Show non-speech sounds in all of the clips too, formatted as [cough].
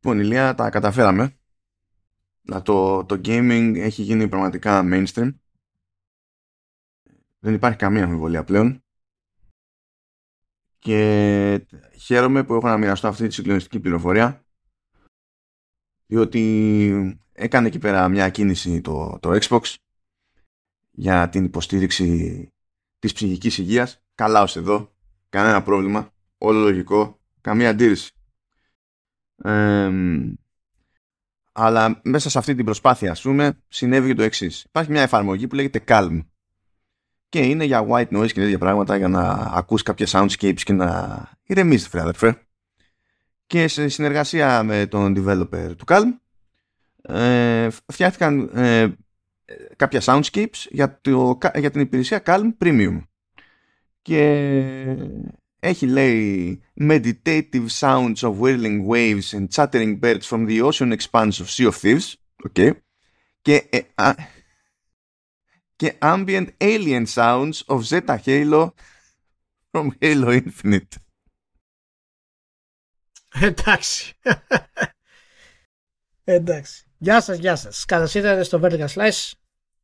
Λοιπόν, Ηλία, τα καταφέραμε. Το, το gaming έχει γίνει πραγματικά mainstream. Δεν υπάρχει καμία αμφιβολία πλέον. Και χαίρομαι που έχω να μοιραστώ αυτή τη συγκλονιστική πληροφορία. Διότι έκανε εκεί πέρα μια κίνηση το, το Xbox για την υποστήριξη της ψυχικής υγείας. Καλά ως εδώ. Κανένα πρόβλημα. Όλο λογικό. Καμία αντίρρηση. Αλλά μέσα σε αυτή την προσπάθεια, ας πούμε, συνέβη το εξής. Υπάρχει μια εφαρμογή που λέγεται Calm και είναι για white noise και τέτοια πράγματα για να ακούς κάποια soundscapes και να ηρεμείς, φίλε αδερφέ. Και σε συνεργασία με τον developer του Calm ε, φτιάχτηκαν ε, κάποια soundscapes για, το, για την υπηρεσία Calm Premium. Και έχει λέει meditative sounds of whirling waves and chattering birds from the ocean expanse of Sea of Thieves. Okay. Και, ε, α, και ambient alien sounds of Zeta Halo from Halo Infinite. Εντάξει. Εντάξει. Γεια σας, γεια σας. Καλώς ήρθατε στο Vertical Slice.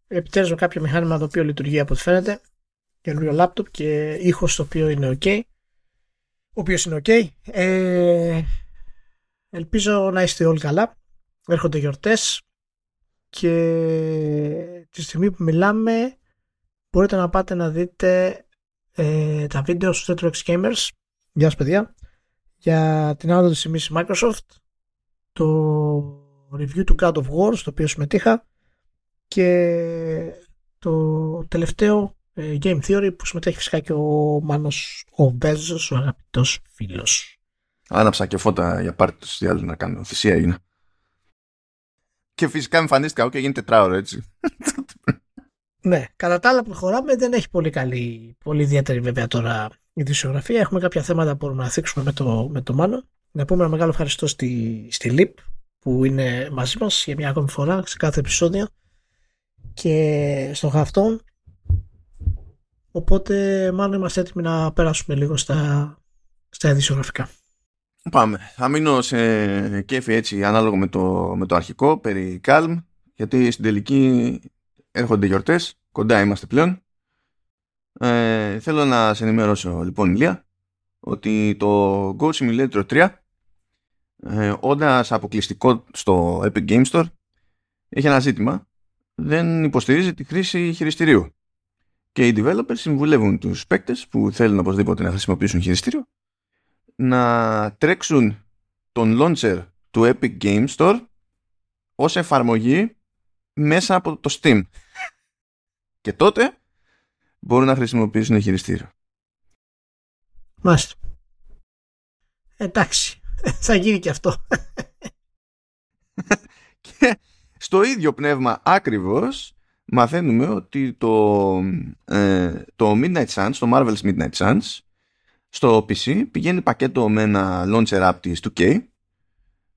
Επιτέλους κάποιο μηχάνημα το οποίο λειτουργεί από ό,τι φαίνεται. Καινούριο λάπτοπ και ήχος το οποίο είναι ok ο οποίος είναι ok. Ε, ελπίζω να είστε όλοι καλά. Έρχονται γιορτές και τη στιγμή που μιλάμε μπορείτε να πάτε να δείτε ε, τα βίντεο στους Retro X Gamers. Γεια σας παιδιά. Για την άδοση της σημείωση Microsoft το review του God of War στο οποίο συμμετείχα και το τελευταίο ε, Game Theory που συμμετέχει φυσικά και ο Μάνος ο Μπέζος, ο αγαπητός φίλος. Άναψα και φώτα για πάρτι τους διάλογου να κάνω. Θυσία έγινε. Και φυσικά εμφανίστηκα και γίνεται τετράωρο έτσι. ναι, κατά τα άλλα προχωράμε. Δεν έχει πολύ καλή, πολύ ιδιαίτερη βέβαια τώρα η δισιογραφία. Έχουμε κάποια θέματα που μπορούμε να θίξουμε με το, με το Μάνο. Να πούμε ένα μεγάλο ευχαριστώ στη, στη ΛΥΠ που είναι μαζί μας για μια ακόμη φορά σε κάθε επεισόδιο και στο γαυτόν Οπότε μάλλον είμαστε έτοιμοι να περάσουμε λίγο στα, στα ειδησιογραφικά. Πάμε. Θα μείνω σε κέφι έτσι ανάλογο με το, με το αρχικό περί Calm γιατί στην τελική έρχονται γιορτές, κοντά είμαστε πλέον. Ε, θέλω να σε ενημερώσω λοιπόν Ηλία ότι το Go Simulator 3 ε, όντας αποκλειστικό στο Epic Game Store έχει ένα ζήτημα δεν υποστηρίζει τη χρήση χειριστηρίου και οι developers συμβουλεύουν τους παίκτες που θέλουν οπωσδήποτε να χρησιμοποιήσουν χειριστήριο να τρέξουν τον launcher του Epic Game Store ως εφαρμογή μέσα από το Steam. Και τότε μπορούν να χρησιμοποιήσουν χειριστήριο. Μάλιστα. Εντάξει. Θα γίνει και αυτό. [laughs] και στο ίδιο πνεύμα ακριβώς μαθαίνουμε ότι το, ε, το Midnight Suns, το Marvel's Midnight Suns, στο PC πηγαίνει πακέτο με ένα launcher app της 2K,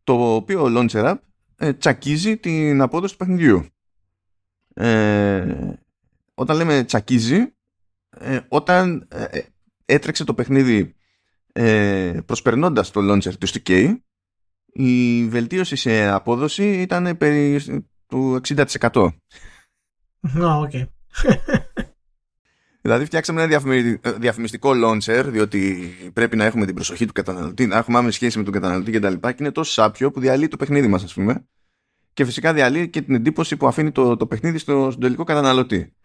το οποίο launcher app ε, τσακίζει την απόδοση του παιχνιδιού. Ε, όταν λέμε τσακίζει, ε, όταν ε, έτρεξε το παιχνίδι ε, προσπερνώντας το launcher του 2K, η βελτίωση σε απόδοση ήταν περί του 60%. Oh, δηλαδή φτιάξαμε ένα διαφημιστικό launcher διότι πρέπει να έχουμε την προσοχή του καταναλωτή, να έχουμε άμεση σχέση με τον καταναλωτή κτλ. Και, και είναι τόσο σάπιο που διαλύει το παιχνίδι μας ας πούμε και φυσικά διαλύει και την εντύπωση που αφήνει το, το παιχνίδι στο, στον τελικό καταναλωτή.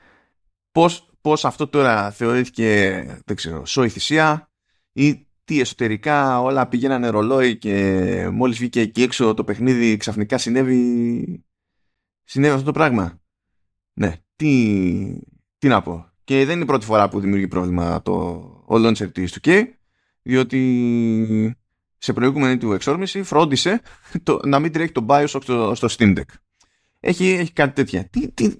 Πώς, πώς αυτό τώρα θεωρήθηκε, δεν ξέρω, σόη θυσία ή τι εσωτερικά όλα πηγαίνανε ρολόι και μόλις βγήκε εκεί έξω το παιχνίδι ξαφνικά συνέβη, συνέβη αυτό το πράγμα; Ναι, τι, τι να πω. Και δεν είναι η πρώτη φορά που δημιουργεί πρόβλημα το ο launcher της 2K, διότι σε προηγούμενη του εξόρμηση φρόντισε [laughs] το, να μην τρέχει το BIOS στο, στο Steam Deck. Έχει, έχει κάτι τέτοια. Τι, τι...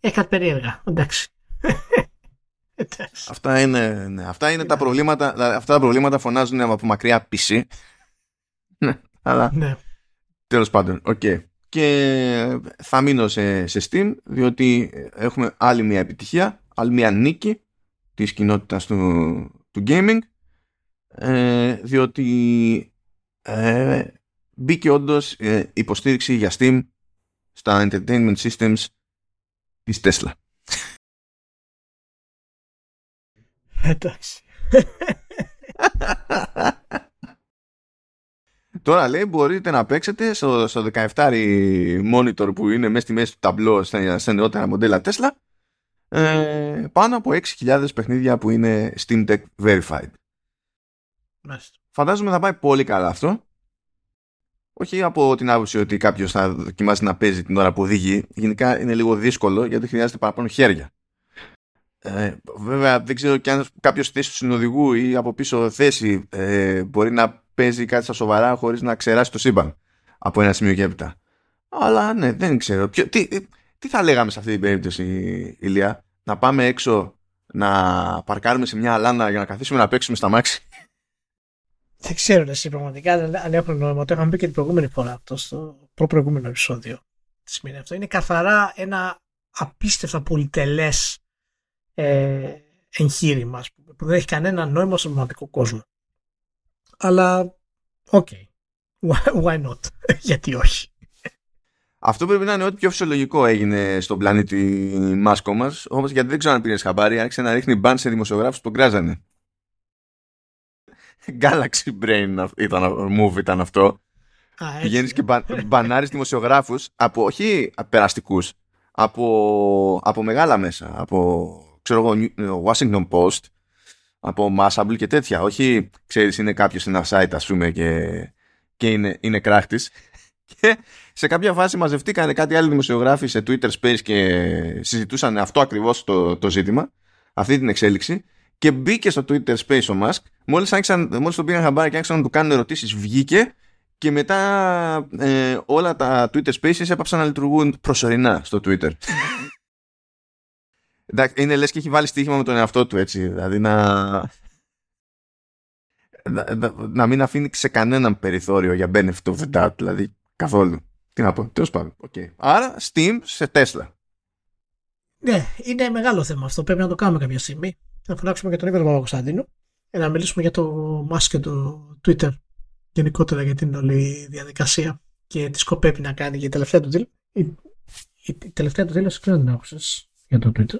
Έχει κάτι περίεργα. Εντάξει. [laughs] Αυτά είναι, ναι, αυτά είναι τα προβλήματα. Αυτά τα προβλήματα φωνάζουν από μακριά PC. [laughs] ναι, αλλά. Ναι. Τέλος πάντων, ok. Okay και θα μείνω σε, σε Steam διότι έχουμε άλλη μια επιτυχία, άλλη μια νίκη της κοινότητας του, του gaming ε, διότι ε, μπήκε όντως ε, υποστήριξη για Steam στα entertainment systems της Tesla. Εντάξει. [laughs] Τώρα λέει μπορείτε να παίξετε στο, στο 17 monitor που είναι μέσα στη μέση του ταμπλό στα, στα νεότερα μοντέλα Tesla ε, πάνω από 6.000 παιχνίδια που είναι Steam Deck Verified. Μάλιστα. Φαντάζομαι θα πάει πολύ καλά αυτό. Όχι από την άποψη ότι κάποιος θα δοκιμάσει να παίζει την ώρα που οδηγεί. Γενικά είναι λίγο δύσκολο γιατί χρειάζεται παραπάνω χέρια. Ε, βέβαια δεν ξέρω και αν κάποιος θέση του συνοδηγού ή από πίσω θέση ε, μπορεί να παίζει κάτι στα σοβαρά χωρίς να ξεράσει το σύμπαν από ένα σημείο και έπειτα. Αλλά ναι, δεν ξέρω. Ποιο, τι, τι θα λέγαμε σε αυτή την περίπτωση, Ηλία, να πάμε έξω να παρκάρουμε σε μια αλάνα για να καθίσουμε να παίξουμε στα μάξι; Δεν ξέρω εσύ πραγματικά αν έχουν νόημα. Το είχαμε πει και την προηγούμενη φορά αυτό στο προ-προηγούμενο επεισόδιο. Τι σημαίνει αυτό. Είναι καθαρά ένα απίστευτα πολυτελές ε, εγχείρημα που δεν έχει κανένα νόημα στον πραγματικό κόσμο. Αλλά, ok. Okay. Why, why not; [laughs] Γιατί όχι; Αυτό πρέπει να είναι ό,τι πιο φυσιολογικό έγινε στον πλανήτη Μασκ όμως. Όμως γιατί δεν ξέρω αν πήρε χαμπάρι, άρχισε να ρίχνει ban σε δημοσιογράφους που τον κράζανε. [laughs] Galaxy Brain ήταν, move ήταν αυτό. Πηγαίνεις και μπα, μπανάρεις δημοσιογράφους από όχι περαστικούς, από, από μεγάλα μέσα. Από ξέρω εγώ, Washington Post, από Massable και τέτοια. Όχι, ξέρεις, είναι κάποιος σε ένα site, ας πούμε, και, και είναι, είναι κράχτης. [laughs] Και σε κάποια φάση μαζευτήκαν κάτι άλλοι δημοσιογράφοι σε Twitter Space και συζητούσαν αυτό ακριβώς το, το ζήτημα, αυτή την εξέλιξη και μπήκε στο Twitter Space ο Musk μόλις, άρχισαν, μόλις τον πήγαν χαμπάρι και άρχισαν να του κάνουν ερωτήσεις βγήκε και μετά ε, όλα τα Twitter Spaces έπαψαν να λειτουργούν προσωρινά στο Twitter. [laughs] Εντάξει, είναι λες και έχει βάλει στοίχημα με τον εαυτό του έτσι, δηλαδή να... Να, να, να μην αφήνει σε κανέναν περιθώριο για benefit of the doubt, δηλαδή Καθόλου. Τι να πω. Τέλος πάντων. Okay. Άρα Steam σε Tesla. Ναι, είναι μεγάλο θέμα αυτό. Πρέπει να το κάνουμε κάποια στιγμή. Να φωνάξουμε και τον Ήβερ Παπα-Κωνσταντίνο και να μιλήσουμε για το Musk και το Twitter γενικότερα για την όλη διαδικασία και τι σκοπεύει να κάνει για η τελευταία του deal. Η, η, η τελευταία του deal, δεν την άκουσες για το Twitter;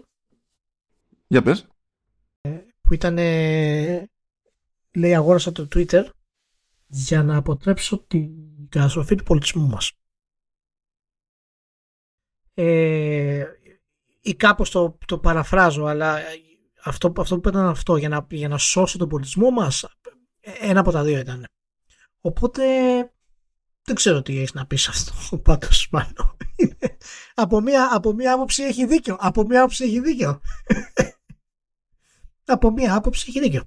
Για πες. Ε, που ήταν, λέει, αγόρασα το Twitter για να αποτρέψω την καταστροφή του πολιτισμού μας. Ε, ή κάπως το, το παραφράζω, αλλά αυτό, αυτό που ήταν αυτό, για να, για να σώσει τον πολιτισμό μας, ένα από τα δύο ήταν. Οπότε δεν ξέρω τι έχεις να πεις αυτό [laughs] πάντως μάλλον. από, μία, από μία άποψη έχει δίκιο. Από μία άποψη έχει δίκιο. Από μία άποψη έχει δίκιο.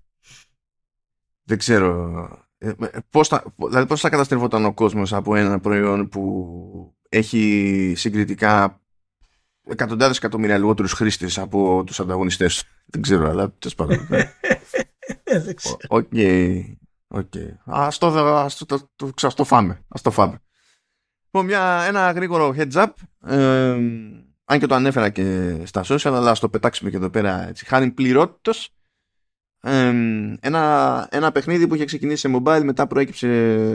Δεν ξέρω. Ε, ε, πώς θα, δηλαδή πώς θα καταστρεφόταν ο κόσμος από ένα προϊόν που έχει συγκριτικά εκατοντάδες εκατομμύρια λιγότερους χρήστες από τους ανταγωνιστές. Δεν ξέρω αλλά τέλος πάντων. [laughs] Ok ok. Ας το, ας το, το, το, το φάμε ας το φάμε. Λοιπόν, μια, ένα γρήγορο heads up. Ε, αν και το ανέφερα και στα social αλλά ας το πετάξουμε και εδώ πέρα έτσι, χάρη πληρότητος. Ένα, ένα παιχνίδι που είχε ξεκινήσει σε mobile μετά προέκυψε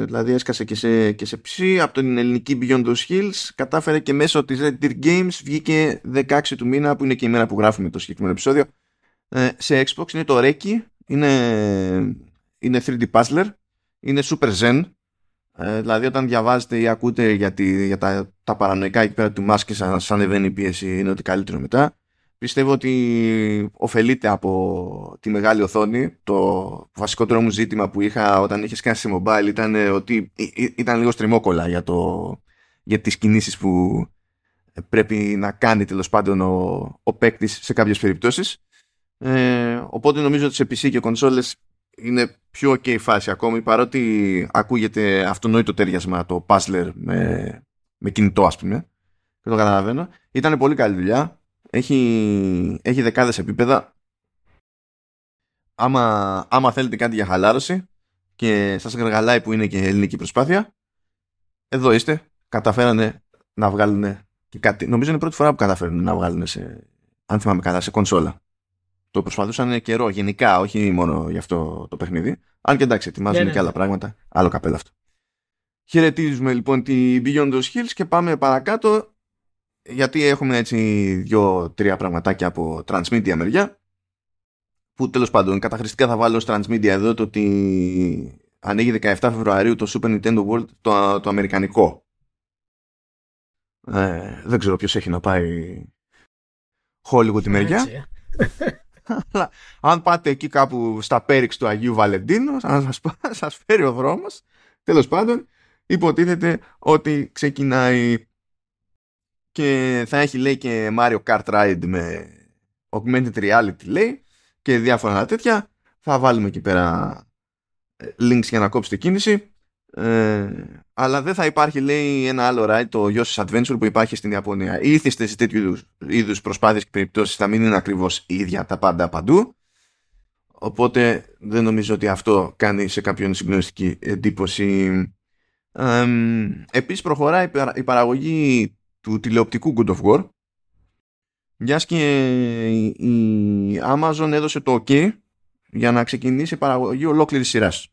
δηλαδή έσκασε και σε, και σε PC από την ελληνική Beyond the Hills. Κατάφερε και μέσω της Red Deer Games βγήκε 16 του μήνα που είναι και η μέρα που γράφουμε το συγκεκριμένο επεισόδιο ε, σε Xbox. Είναι το Reiki. Είναι, είναι 3D puzzler. Είναι super zen ε, δηλαδή όταν διαβάζετε ή ακούτε για, τη, για τα, τα παρανοϊκά εκεί πέρα του Musk και σαν, σαν ανεβαίνει η πίεση είναι ότι καλύτερο μετά Πιστεύω ότι ωφελείται από τη μεγάλη οθόνη. Το βασικότερο μου ζήτημα που είχα όταν είχες κάνει σε mobile ήταν ότι ήταν λίγο στριμόκολα για, το, για τις κινήσεις που πρέπει να κάνει τέλος πάντων ο, ο παίκτης σε κάποιες περιπτώσεις. Ε, οπότε νομίζω ότι σε PC και κονσόλες είναι πιο ok φάση ακόμη παρότι ακούγεται αυτονόητο τέριασμα το puzzler με, με κινητό ας πούμε και το καταλαβαίνω. Ήταν πολύ καλή δουλειά έχει, έχει δεκάδες επίπεδα. Άμα, άμα θέλετε κάτι για χαλάρωση και σας γαργαλάει που είναι και ελληνική προσπάθεια, εδώ είστε. Καταφέρανε να βγάλουν και κάτι. Νομίζω είναι η πρώτη φορά που καταφέρουν να βγάλουν σε, αν θυμάμαι καλά, σε κονσόλα. Το προσπαθούσαν καιρό, γενικά, όχι μόνο για αυτό το παιχνίδι. Αν και εντάξει, ετοιμάζουν ναι, ναι, και άλλα ναι. πράγματα. Άλλο καπέλα αυτό. Χαιρετίζουμε λοιπόν τη Beyond those Hills και πάμε παρακάτω γιατί έχουμε έτσι δύο-τρία πραγματάκια από Transmedia μεριά που τέλος πάντων καταχρηστικά θα βάλω ως Transmedia εδώ το ότι ανοίγει 17 Φεβρουαρίου το Super Nintendo World το, το αμερικανικό. Ε, δεν ξέρω ποιος έχει να πάει Hollywood τη μεριά. Ε. Αλλά αν πάτε εκεί κάπου στα πέριξ του Αγίου Βαλεντίνου, αν σας, [laughs] σας φέρει ο δρόμος, τέλος πάντων, υποτίθεται ότι ξεκινάει και θα έχει λέει και Mario Kart Ride με augmented reality λέει και διάφορα τέτοια. Θα βάλουμε εκεί πέρα ε, links για να κόψετε κίνηση. Ε, αλλά δεν θα υπάρχει λέει ένα άλλο ride το Yoshi's Adventure που υπάρχει στην Ιαπωνία. Ήθιστες σε τέτοιου είδους προσπάθειες και περιπτώσεις θα μην είναι ακριβώς ίδια τα πάντα παντού. Οπότε δεν νομίζω ότι αυτό κάνει σε κάποιον συγκλονιστική εντύπωση. Ε, επίσης προχωράει η παραγωγή του τηλεοπτικού God of War μιας και η Amazon έδωσε το OK για να ξεκινήσει η παραγωγή ολόκληρης σειράς.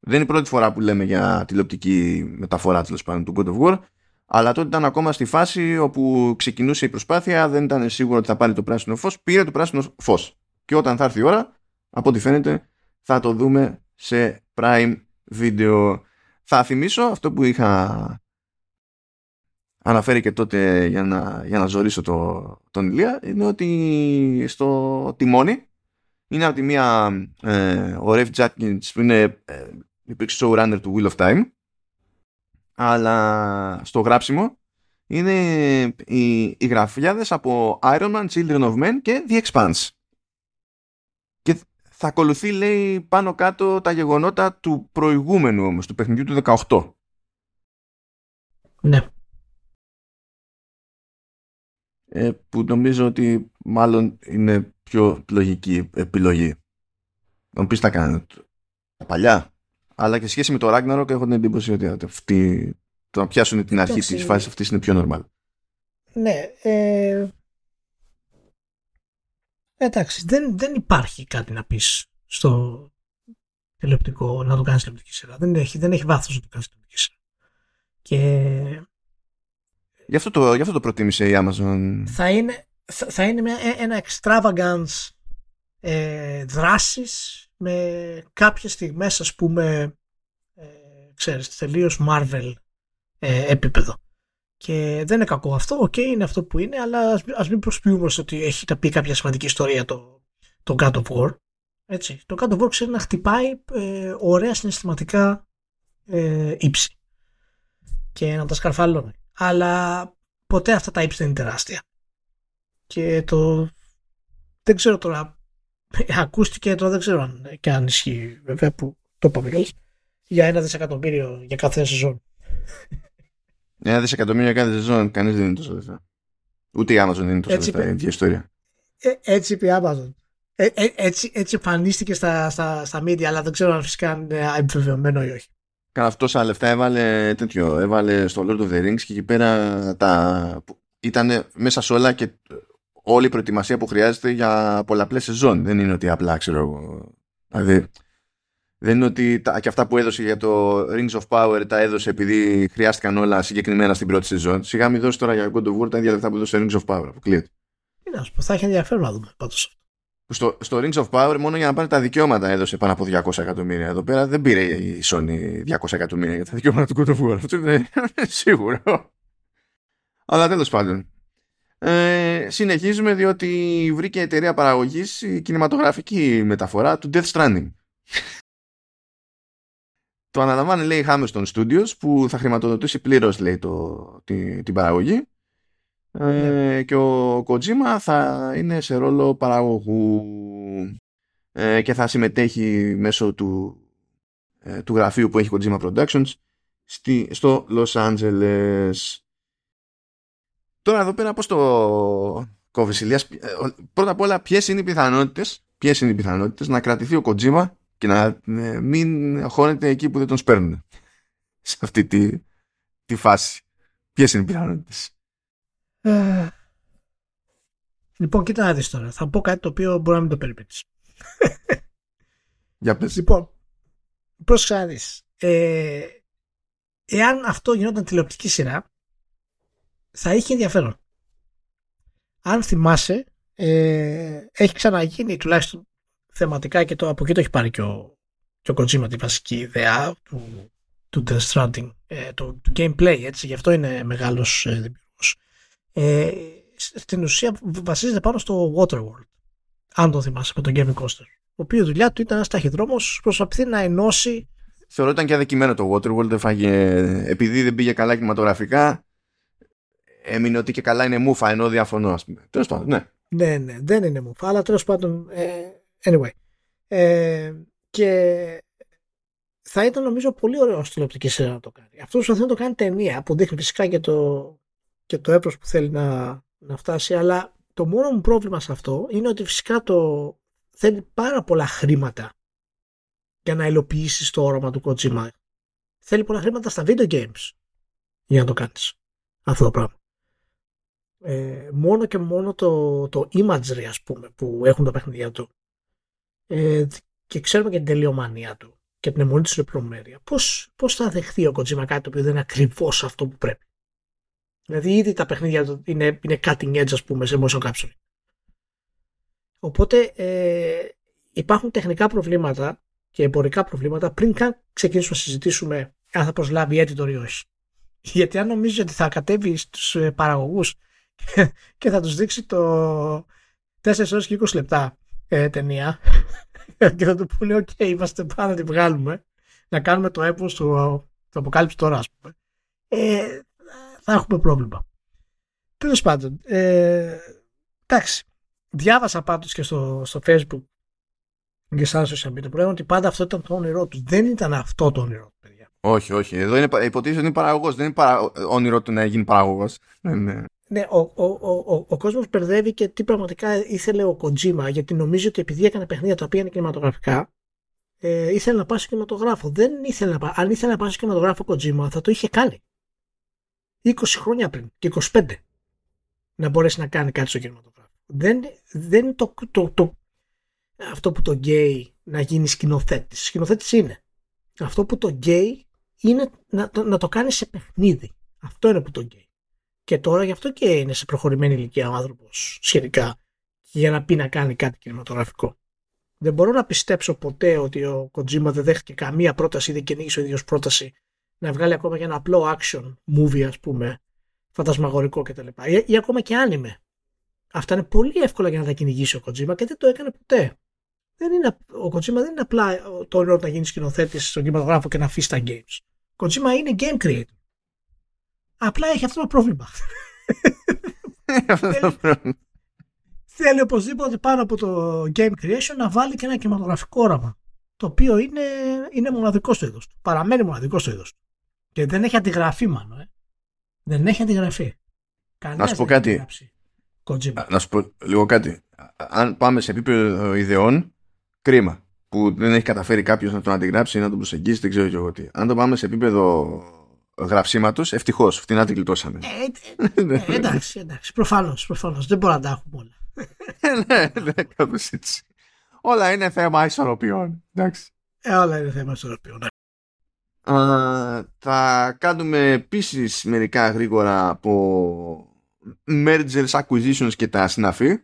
Δεν είναι η πρώτη φορά που λέμε για τηλεοπτική μεταφορά τέλος πάντων του God of War, αλλά τότε ήταν ακόμα στη φάση όπου ξεκινούσε η προσπάθεια, δεν ήταν σίγουρο ότι θα πάρει το πράσινο φως, πήρε το πράσινο φως. Και όταν θα έρθει η ώρα, από ό,τι φαίνεται, θα το δούμε σε Prime Video. Θα θυμίσω αυτό που είχα αναφέρει και τότε για να, για να ζωρίσω το, τον Ηλία είναι ότι στο τιμόνι είναι από τη μία ε, ο Ρεφ Τζάτκινς που είναι ε, υπήρξε showrunner του Wheel of Time αλλά στο γράψιμο είναι οι, οι γραφιάδες από Iron Man, Children of Men και The Expanse και θα ακολουθεί λέει πάνω κάτω τα γεγονότα του προηγούμενου όμως του παιχνιδιού του 18 ναι ε, που νομίζω ότι μάλλον είναι πιο λογική επιλογή. Να πεις τα κάνουν τα παλιά. Αλλά και σχέση με το Ragnarok έχω την εντύπωση ότι αυτοί το να πιάσουν την αρχή της φάσης αυτής είναι πιο normal. Ναι. Ε... Εντάξει, δεν, δεν υπάρχει κάτι να πεις στο τηλεοπτικό, να το κάνεις τηλεοπτική σειρά. Δεν έχει, δεν έχει βάθος να το κάνεις τηλεοπτική σειρά. Και Γι' αυτό το, γι αυτό το προτίμησε η Amazon. Θα είναι, θα, είναι μια, ε, ένα extravaganza ε, δράσης με κάποιες στιγμές ας πούμε ε, ξέρεις τελείως Marvel ε, επίπεδο. Και δεν είναι κακό αυτό, ok, okay, είναι αυτό που είναι, αλλά ας, ας μην προσποιούμε ότι έχει να πει κάποια σημαντική ιστορία το, το God of War. Έτσι. Το God of War ξέρει να χτυπάει ε, ωραία συναισθηματικά ε, ύψη και να τα σκαρφαλώνει αλλά ποτέ αυτά τα ύψη δεν είναι τεράστια. Και το. Δεν ξέρω τώρα. Ακούστηκε τώρα, δεν ξέρω αν και αν ισχύει βέβαια που το είπαμε κιόλα. Για ένα δισεκατομμύριο για κάθε σεζόν. [laughs] Ένα δισεκατομμύριο για κάθε σεζόν, κανείς δεν είναι τόσο λεφτά. Ούτε η Amazon δεν είναι τόσο λεφτά. Είναι ιστορία. Ε, έτσι είπε η Amazon. Ε, ε, έτσι, έτσι εμφανίστηκε στα, στα, στα media, αλλά δεν ξέρω αν φυσικά είναι επιβεβαιωμένο ή όχι. Κάνα τόσα λεφτά έβαλε τέτοιο. Έβαλε στο Lord of the Rings και εκεί πέρα τα... ήταν μέσα σε όλα και όλη η προετοιμασία που χρειάζεται για πολλαπλές σεζόν. Δεν είναι ότι απλά ξέρω εγώ. Δηλαδή, δεν είναι ότι τα, και αυτά που έδωσε για το Rings of Power τα έδωσε επειδή χρειάστηκαν όλα συγκεκριμένα στην πρώτη σεζόν. Σιγά μην δώσει τώρα για God of War τα ίδια λεφτά που έδωσε Rings of Power. Αποκλείεται. Τι να σου πω, θα έχει ενδιαφέρον να δούμε πάντως στο, στο Rings of Power μόνο για να πάρει τα δικαιώματα έδωσε πάνω από 200 εκατομμύρια. Εδώ πέρα δεν πήρε η Sony 200 εκατομμύρια για τα δικαιώματα του God of War. Αυτό είναι [laughs] σίγουρο. Αλλά τέλος πάντων. Ε, συνεχίζουμε διότι βρήκε εταιρεία παραγωγής η κινηματογραφική μεταφορά του Death Stranding. το αναλαμβάνει λέει Hammerstone Studios που θα χρηματοδοτήσει πλήρως λέει το, την, την παραγωγή ε, και ο Kojima θα είναι σε ρόλο παραγωγού ε, και θα συμμετέχει μέσω του, ε, του γραφείου που έχει Kojima Productions στη, στο Los Angeles. Τώρα εδώ πέρα πώς το κόβεις Ηλίας, ε, πρώτα απ' όλα ποιες είναι οι πιθανότητες ποιες είναι οι πιθανότητες να κρατηθεί ο Kojima και να μην χώνεται εκεί που δεν τον σπέρνουν [laughs] σε αυτή τη, τη φάση. Ποιες είναι οι πιθανότητες; Ε, λοιπόν, κοίτα να δεις τώρα. Θα πω κάτι το οποίο μπορεί να μην το περιμένεις. [laughs] Για πες. Λοιπόν, πρόσεξα να δεις. Ε, εάν αυτό γινόταν τηλεοπτική σειρά, θα είχε ενδιαφέρον. Αν θυμάσαι, ε, έχει ξαναγίνει τουλάχιστον θεματικά και το, από εκεί το έχει πάρει και ο, και ο Kojima τη βασική ιδέα του, του Death Stranding, ε, το, του gameplay, έτσι, γι' αυτό είναι μεγάλος ε, δημιουργός. Ε, στην ουσία βασίζεται πάνω στο Waterworld, αν το θυμάσαι, με τον Kevin Costner. Ο οποίος δουλειά του ήταν ένας ταχυδρόμος προσπαθεί να ενώσει. Θεωρώ ήταν και αδικημένο το Waterworld. Έφαγε, επειδή δεν πήγε καλά κινηματογραφικά, έμεινε ότι και καλά είναι μούφα, ενώ διαφωνώ, ας πούμε. Τέλος πάντων, ναι. Ναι, ναι, δεν είναι μούφα, αλλά τέλος πάντων. Ε, anyway. Ε, και θα ήταν νομίζω πολύ ωραίο στην οπτική σειρά να το κάνει. Αυτό προσπαθεί να το κάνει ταινία, που δείχνει φυσικά και το, και το έπρος που θέλει να, να φτάσει, αλλά το μόνο μου πρόβλημα σε αυτό είναι ότι φυσικά το θέλει πάρα πολλά χρήματα για να υλοποιήσεις το όραμα του Kojima. Θέλει πολλά χρήματα στα video games για να το κάνεις αυτό το πράγμα. Ε, μόνο και μόνο το, το imagery ας πούμε που έχουν τα παιχνίδια του ε, και ξέρουμε και την τελειομανία του και την αιμονή του στην πληρωμέρεια. Πώς, πώς θα δεχθεί ο Kojima κάτι το οποίο δεν είναι ακριβώς αυτό που πρέπει; Δηλαδή ήδη τα παιχνίδια του είναι, είναι cutting edge ας πούμε σε motion capture. Οπότε ε, υπάρχουν τεχνικά προβλήματα και εμπορικά προβλήματα πριν καν ξεκινήσουμε να συζητήσουμε αν θα προσλάβει editor ή όχι. [laughs] Γιατί αν νομίζεις ότι θα κατέβει στους ε, παραγωγούς [laughs] και θα τους δείξει το 4 ώρες και 20 λεπτά ε, ταινία [laughs] και θα του πούνε οκ είμαστε πάνω να τη βγάλουμε να κάνουμε το έπος του, το αποκάλυψη τώρα ας πούμε ε, θα έχουμε πρόβλημα. Τέλος πάντων, ε, εντάξει, διάβασα πάντως και στο, στο facebook και σαν social media που ότι πάντα αυτό ήταν το όνειρό τους. Δεν ήταν αυτό το όνειρό τους, παιδιά. Όχι, όχι. Εδώ είναι, υποτίθεται ότι είναι παραγωγός. Δεν είναι παρα... όνειρό του να γίνει παραγωγός. Ναι, ναι. Ναι, ο, ο, ο, ο, ο κόσμος μπερδεύει και τι πραγματικά ήθελε ο Kojima, γιατί νομίζει ότι επειδή έκανε παιχνίδια τα οποία είναι κινηματογραφικά, ε, ήθελε να πάει στο κινηματογράφος. Δεν ήθελε να πάει. Αν ήθελε να πάει στο κινηματογράφος Kojima, θα το είχε κάνει. 20 χρόνια πριν και 25 να μπορέσει να κάνει κάτι στο κινηματογράφο. Δεν, δεν είναι το, το, το, αυτό που τον καίει να γίνει σκηνοθέτης. Σκηνοθέτης είναι. Αυτό που τον καίει είναι να, το, να το κάνει σε παιχνίδι. Αυτό είναι που τον καίει. Και τώρα γι' αυτό και είναι σε προχωρημένη ηλικία ο άνθρωπος σχετικά για να πει να κάνει κάτι κινηματογραφικό. Δεν μπορώ να πιστέψω ποτέ ότι ο Κοτζίμα δεν δέχτηκε καμία πρόταση, δεν κυνήγησε ο ίδιος πρόταση να βγάλει ακόμα και ένα απλό action movie ας πούμε φαντασμαγορικό κτλ. Ή, ή ακόμα και άνιμε. Αυτά είναι πολύ εύκολα για να τα κυνηγήσει ο Kojima και δεν το έκανε ποτέ. Δεν είναι, ο Kojima δεν είναι απλά το όνειρο να γίνεις σκηνοθέτης στον κινηματογράφο και να αφήσεις τα games. Ο Kojima είναι game creator. Απλά έχει αυτό το πρόβλημα. θέλει, θέλει οπωσδήποτε πάνω από το game creation να βάλει και ένα κινηματογραφικό όραμα. Το οποίο είναι, είναι μοναδικό στο είδος του. Παραμένει μοναδικό στο είδος του. Και δεν έχει αντιγραφεί, μάλλον. Ε. Δεν έχει αντιγραφεί. Κανένας να σου πω κάτι. Να σου πω λίγο κάτι. Αν πάμε σε επίπεδο ιδεών, κρίμα. Που δεν έχει καταφέρει κάποιος να τον αντιγράψει ή να τον προσεγγίσει, δεν ξέρω και εγώ τι. Αν το πάμε σε επίπεδο γραψίματο, ευτυχώς. Φτηνά την γλιτώσαμε. Ε, ε, ε, εντάξει, εντάξει. Προφανώς, προφανώς. Δεν μπορούμε να τα έχουμε όλα. ναι, ναι, κάπως έτσι. Όλα είναι θέμα ισορροπιών. Εντάξει. Ε, όλα είναι θέμα ισορροπιών. Ναι θα κάνουμε επίσης μερικά γρήγορα από mergers, acquisitions και τα συναφή.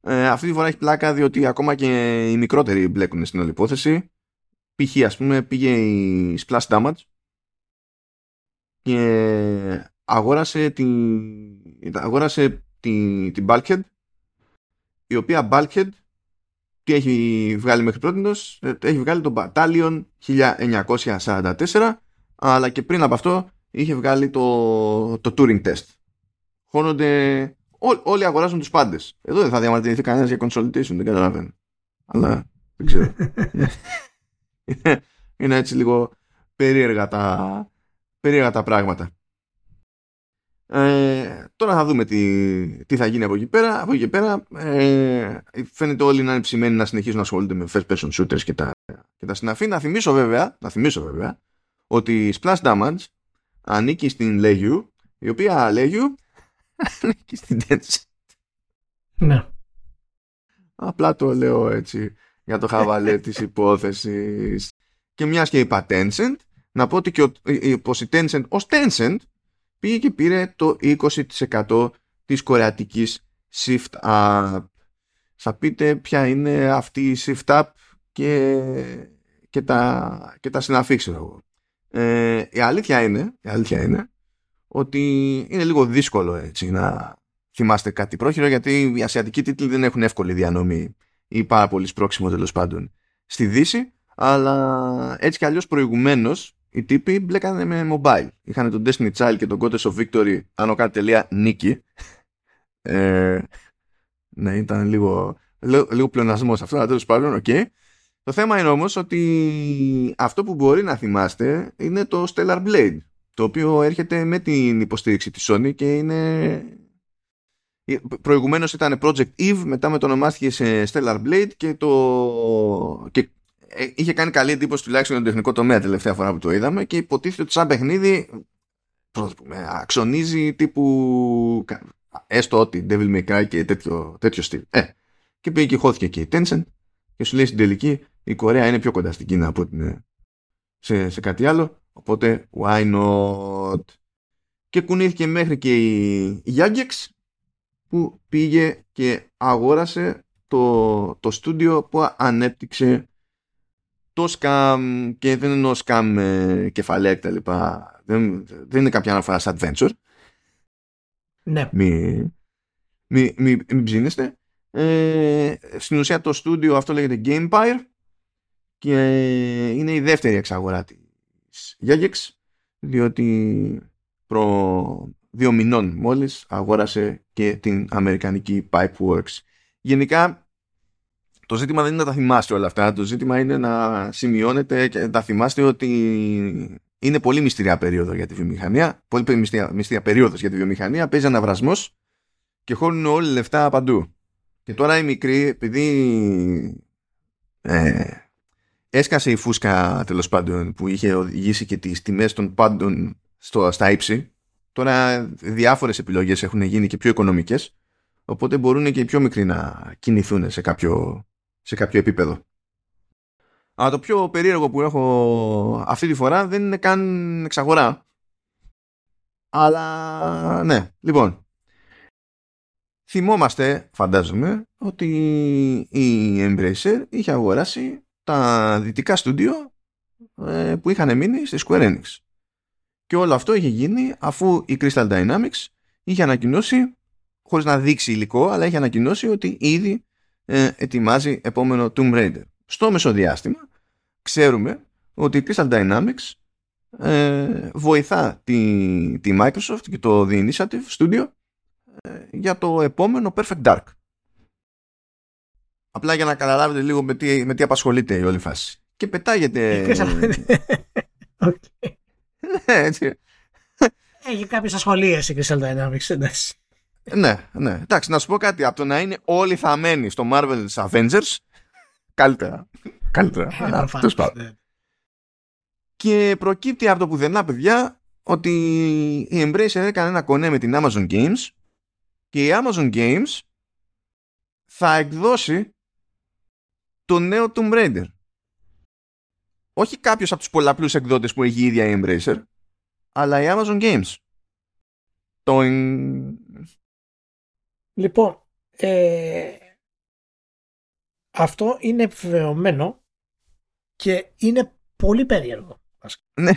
Ε, αυτή τη φορά έχει πλάκα διότι ακόμα και οι μικρότεροι μπλέκουν στην όλη υπόθεση. Π.χ. ας πούμε πήγε η Splash Damage και αγόρασε την, αγόρασε την, την Bulkhead η οποία Bulkhead τι έχει βγάλει μέχρι πρώτη, ε, έχει βγάλει τον Battalion 1944, αλλά και πριν από αυτό είχε βγάλει το, το Turing Test. Χώνονται, ό, όλοι αγοράζουν τους πάντες. Εδώ δεν θα διαμαρτυρηθεί κανένας για consolidation, δεν καταλαβαίνω. Αλλά δεν ξέρω. [laughs] είναι, είναι έτσι λίγο περίεργα τα, περίεργα τα πράγματα. Ε, τώρα θα δούμε τι, τι θα γίνει από εκεί πέρα. Από εκεί πέρα ε, φαίνεται όλοι να είναι ψημένοι να συνεχίσουν να ασχολούνται με first person shooters και τα, και τα συναφή. Να θυμίσω βέβαια, να θυμίσω βέβαια ότι η Splash Damage ανήκει στην Legiu η οποία Legiu [laughs] ανήκει στην Tencent. Ναι. Απλά το λέω έτσι για το χαβαλέ της [laughs] υπόθεσης. Και μιας και είπα Tencent, να πω ότι και ο, πως η Tencent ως Tencent πήγε και πήρε το 20% της κορεατικής Shift Up. Θα πείτε ποια είναι αυτή η Shift Up και, και τα, και τα συναφή, εγώ. Ε, η, αλήθεια είναι, η αλήθεια είναι ότι είναι λίγο δύσκολο έτσι να θυμάστε κάτι πρόχειρο γιατί οι ασιατικοί τίτλοι δεν έχουν εύκολη διανομή ή πάρα πολύ σπρόξιμο τέλος πάντων στη Δύση αλλά έτσι κι αλλιώς προηγουμένως οι τύποι μπλέκανε με mobile. Είχαν τον Destiny Child και τον Goddess of Victory άνω κάτω τελεία Nikke. Ε, ναι, ήταν λίγο, λίγο, λίγο πλεονασμός αυτό, αλλά τέλος πάντων, OK. Okay. Το θέμα είναι όμως ότι αυτό που μπορεί να θυμάστε είναι το Stellar Blade, το οποίο έρχεται με την υποστήριξη της Sony και είναι... Προηγουμένως ήταν Project Eve, μετά με το ονομάστηκε σε Stellar Blade και, το... και ε, είχε κάνει καλή εντύπωση τουλάχιστον τον τεχνικό τομέα τελευταία φορά που το είδαμε και υποτίθεται ότι σαν παιχνίδι πούμε, αξονίζει τύπου έστω ότι Devil May Cry και τέτοιο, τέτοιο στυλ. Ε, και πήγε και χώθηκε και η Tencent και σου λέει στην τελική η Κορέα είναι πιο κοντά στην Κίνα από ότι σε, σε κάτι άλλο οπότε why not; Και κουνήθηκε μέχρι και η Yangex που πήγε και αγόρασε το, το στούντιο που ανέπτυξε το scam και δεν εννοώ scam ε, κεφαλαία κτλ. Δεν, δεν είναι κάποια αναφορά σε adventure. Ναι. Μην μη, μη, μη ψήνεστε. Ε, στην ουσία το στούντιο αυτό λέγεται Gamepire και είναι η δεύτερη εξαγορά της Jagex διότι προ δύο μηνών μόλις αγόρασε και την αμερικανική Pipeworks. Γενικά το ζήτημα δεν είναι να τα θυμάστε όλα αυτά. Το ζήτημα είναι να σημειώνετε και να τα θυμάστε ότι είναι πολύ μυστηριά περίοδο για τη βιομηχανία. Πολύ μυστηριά, μυστηριά περίοδος για τη βιομηχανία. Παίζει αναβρασμός και χώνουν όλοι λεφτά παντού. Και τώρα η μικρή, επειδή ε, έσκασε η φούσκα τέλος πάντων που είχε οδηγήσει και τις τιμές των πάντων στο, στα ύψη, τώρα διάφορες επιλογές έχουν γίνει και πιο οικονομικές, οπότε μπορούν και οι πιο μικροί να κινηθούν σε κάποιο σε κάποιο επίπεδο. Αλλά το πιο περίεργο που έχω αυτή τη φορά δεν είναι καν εξαγορά. Αλλά ναι, λοιπόν. Θυμόμαστε, φαντάζομαι, ότι η Embracer είχε αγοράσει τα δυτικά στούντιο ε, που είχαν μείνει στη Square Enix. Και όλο αυτό είχε γίνει αφού η Crystal Dynamics είχε ανακοινώσει, χωρίς να δείξει υλικό, αλλά είχε ανακοινώσει ότι ήδη ε, ετοιμάζει επόμενο Tomb Raider. Στο μεσοδιάστημα ξέρουμε ότι η Crystal Dynamics ε, βοηθά τη, τη Microsoft και το The Initiative Studio ε, για το επόμενο Perfect Dark. Απλά για να καταλάβετε λίγο με τι, με τι απασχολείται η όλη φάση. Και πετάγεται... okay. [laughs] Ναι, έτσι. Έχει κάποιες ασχολίες η Crystal Dynamics, εντάξει ναι, ναι. Εντάξει, να σου πω κάτι. Από το να είναι όλοι θαμένοι στο Marvel's Avengers, καλύτερα. Καλύτερα. Ναι. Και προκύπτει από το πουθενά, παιδιά, ότι η Embracer έκανε ένα κονέ με την Amazon Games και η Amazon Games θα εκδώσει το νέο Tomb Raider. Όχι κάποιος από τους πολλαπλούς εκδότες που έχει η ίδια η Embracer, αλλά η Amazon Games. Το Λοιπόν, ε, αυτό είναι επιβεβαιωμένο και είναι πολύ περίεργο. Ναι.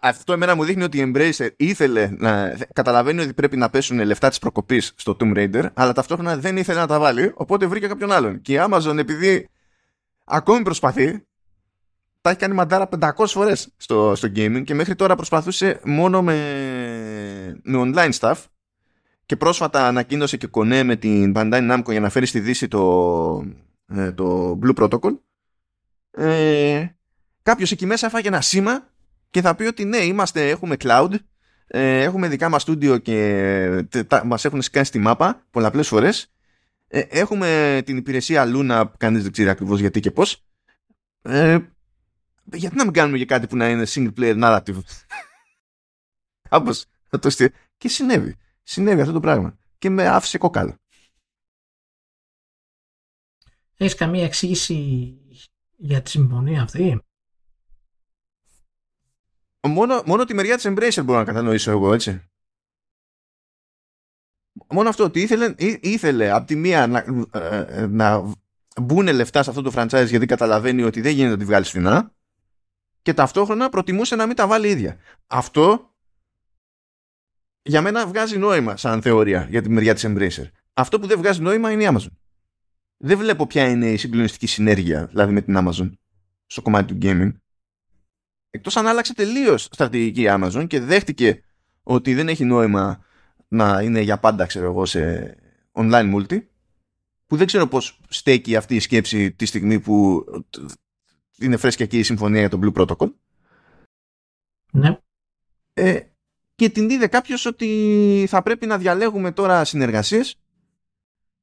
Αυτό εμένα μου δείχνει ότι η Embracer ήθελε να καταλαβαίνει ότι πρέπει να πέσουν λεφτά της προκοπής στο Tomb Raider αλλά ταυτόχρονα δεν ήθελε να τα βάλει οπότε βρήκε κάποιον άλλον και η Amazon επειδή ακόμη προσπαθεί τα έχει κάνει μαντάρα 500 φορές στο, στο gaming και μέχρι τώρα προσπαθούσε μόνο με, με online stuff και πρόσφατα ανακοίνωσε και κονέ με την Bandai Namco για να φέρει στη Δύση το, ε, το Blue Protocol. Ε, κάποιος εκεί μέσα έφαγε ένα σήμα και θα πει ότι ναι είμαστε, έχουμε cloud ε, έχουμε δικά μας studio και τα, μας έχουν σκάσει στη μάπα πολλαπλές φορές. Ε, έχουμε την υπηρεσία Luna που κανείς δεν ξέρει ακριβώς γιατί και πώς. Ε, γιατί να μην κάνουμε για κάτι που να είναι single player narrative; [laughs] Κάπως το και συνέβη συνέβη αυτό το πράγμα και με άφησε κόκαλο. Έχεις καμία εξήγηση για τη συμφωνία αυτή; μόνο, μόνο τη μεριά της Embracer μπορώ να κατανοήσω εγώ, έτσι. Μόνο αυτό ότι ήθελε, ήθελε από τη μία να, ε, ε, να μπουν λεφτά σε αυτό το franchise γιατί καταλαβαίνει ότι δεν γίνεται να τη βγάλει φθηνά και ταυτόχρονα προτιμούσε να μην τα βάλει ίδια. Αυτό για μένα βγάζει νόημα σαν θεωρία για τη μεριά της Embracer. Αυτό που δεν βγάζει νόημα είναι η Amazon. Δεν βλέπω ποια είναι η συγκλονιστική συνέργεια δηλαδή με την Amazon στο κομμάτι του gaming. Εκτός αν άλλαξε τελείως στρατηγική η Amazon και δέχτηκε ότι δεν έχει νόημα να είναι για πάντα ξέρω εγώ σε online multi που δεν ξέρω πώς στέκει αυτή η σκέψη τη στιγμή που είναι φρέσκια και η συμφωνία για το Blue Protocol. Ναι. Ε, και την είδε κάποιος ότι θα πρέπει να διαλέγουμε τώρα συνεργασίες.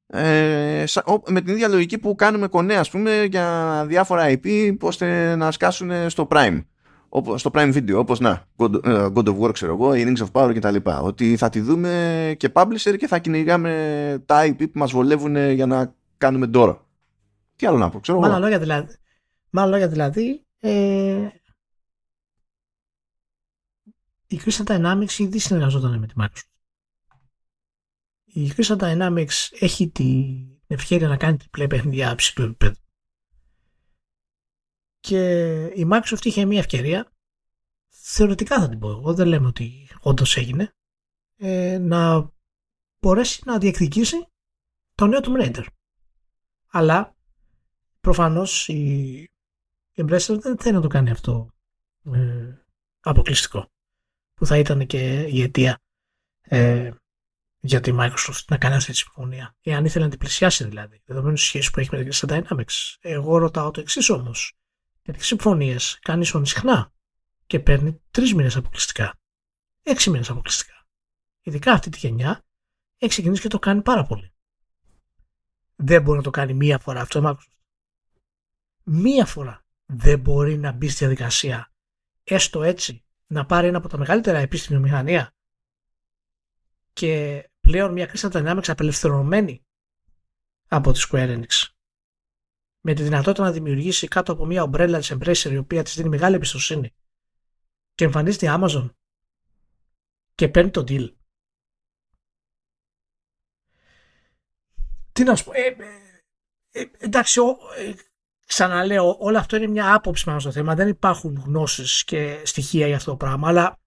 Ε, με την ίδια λογική που κάνουμε κονέ ας πούμε για διάφορα IP ώστε να σκάσουν στο Prime. Στο Prime Video όπως να God, ε, God of War ξέρω εγώ η Rings of Power κτλ ότι θα τη δούμε και publisher και θα κυνηγάμε τα IP που μας βολεύουν για να κάνουμε τώρα τι άλλο να πω ξέρω Μάλλον λόγια δηλαδή, μάλλον λόγια δηλαδή ε, η Crystal Dynamics ήδη συνεργαζόταν με τη Microsoft η Crystal Dynamics έχει την ευχαίρεια να κάνει τριπλέ παιχνίδια ψηλού επίπεδου. Και η Microsoft είχε μια ευκαιρία, θεωρητικά θα την πω εγώ, δεν λέμε ότι όντως έγινε, ε, να μπορέσει να διεκδικήσει το νέο Tomb Raider. Αλλά προφανώς η Embracer δεν θέλει να το κάνει αυτό ε, αποκλειστικό που θα ήταν και η αιτία ε, για τη Microsoft να κάνει αυτή τη συμφωνία. Εάν ήθελε να την πλησιάσει δηλαδή, δεδομένου της σχέσης που έχει με την Crystal Dynamics. Εγώ ρωτάω το εξής όμως. Γιατί συμφωνίες κάνει όν συχνά και παίρνει τρεις μήνες αποκλειστικά. Έξι μήνες αποκλειστικά. Ειδικά αυτή τη γενιά έχει ξεκινήσει και το κάνει πάρα πολύ. Δεν μπορεί να το κάνει μία φορά αυτό η Microsoft. Μία φορά δεν μπορεί να μπει στη διαδικασία έστω έτσι να πάρει ένα από τα μεγαλύτερα επίσημη μηχανία και πλέον μια Crystal Dynamics απελευθερωμένη από τη Square Enix με τη δυνατότητα να δημιουργήσει κάτω από μια ομπρέλα της Embracer η οποία της δίνει μεγάλη εμπιστοσύνη και εμφανίζεται η Amazon και παίρνει το deal. Τι να σου πω, ε, ε, ε εντάξει, ο, ε, ξαναλέω, όλο αυτό είναι μια άποψη πάνω στο θέμα, δεν υπάρχουν γνώσεις και στοιχεία για αυτό το πράγμα, αλλά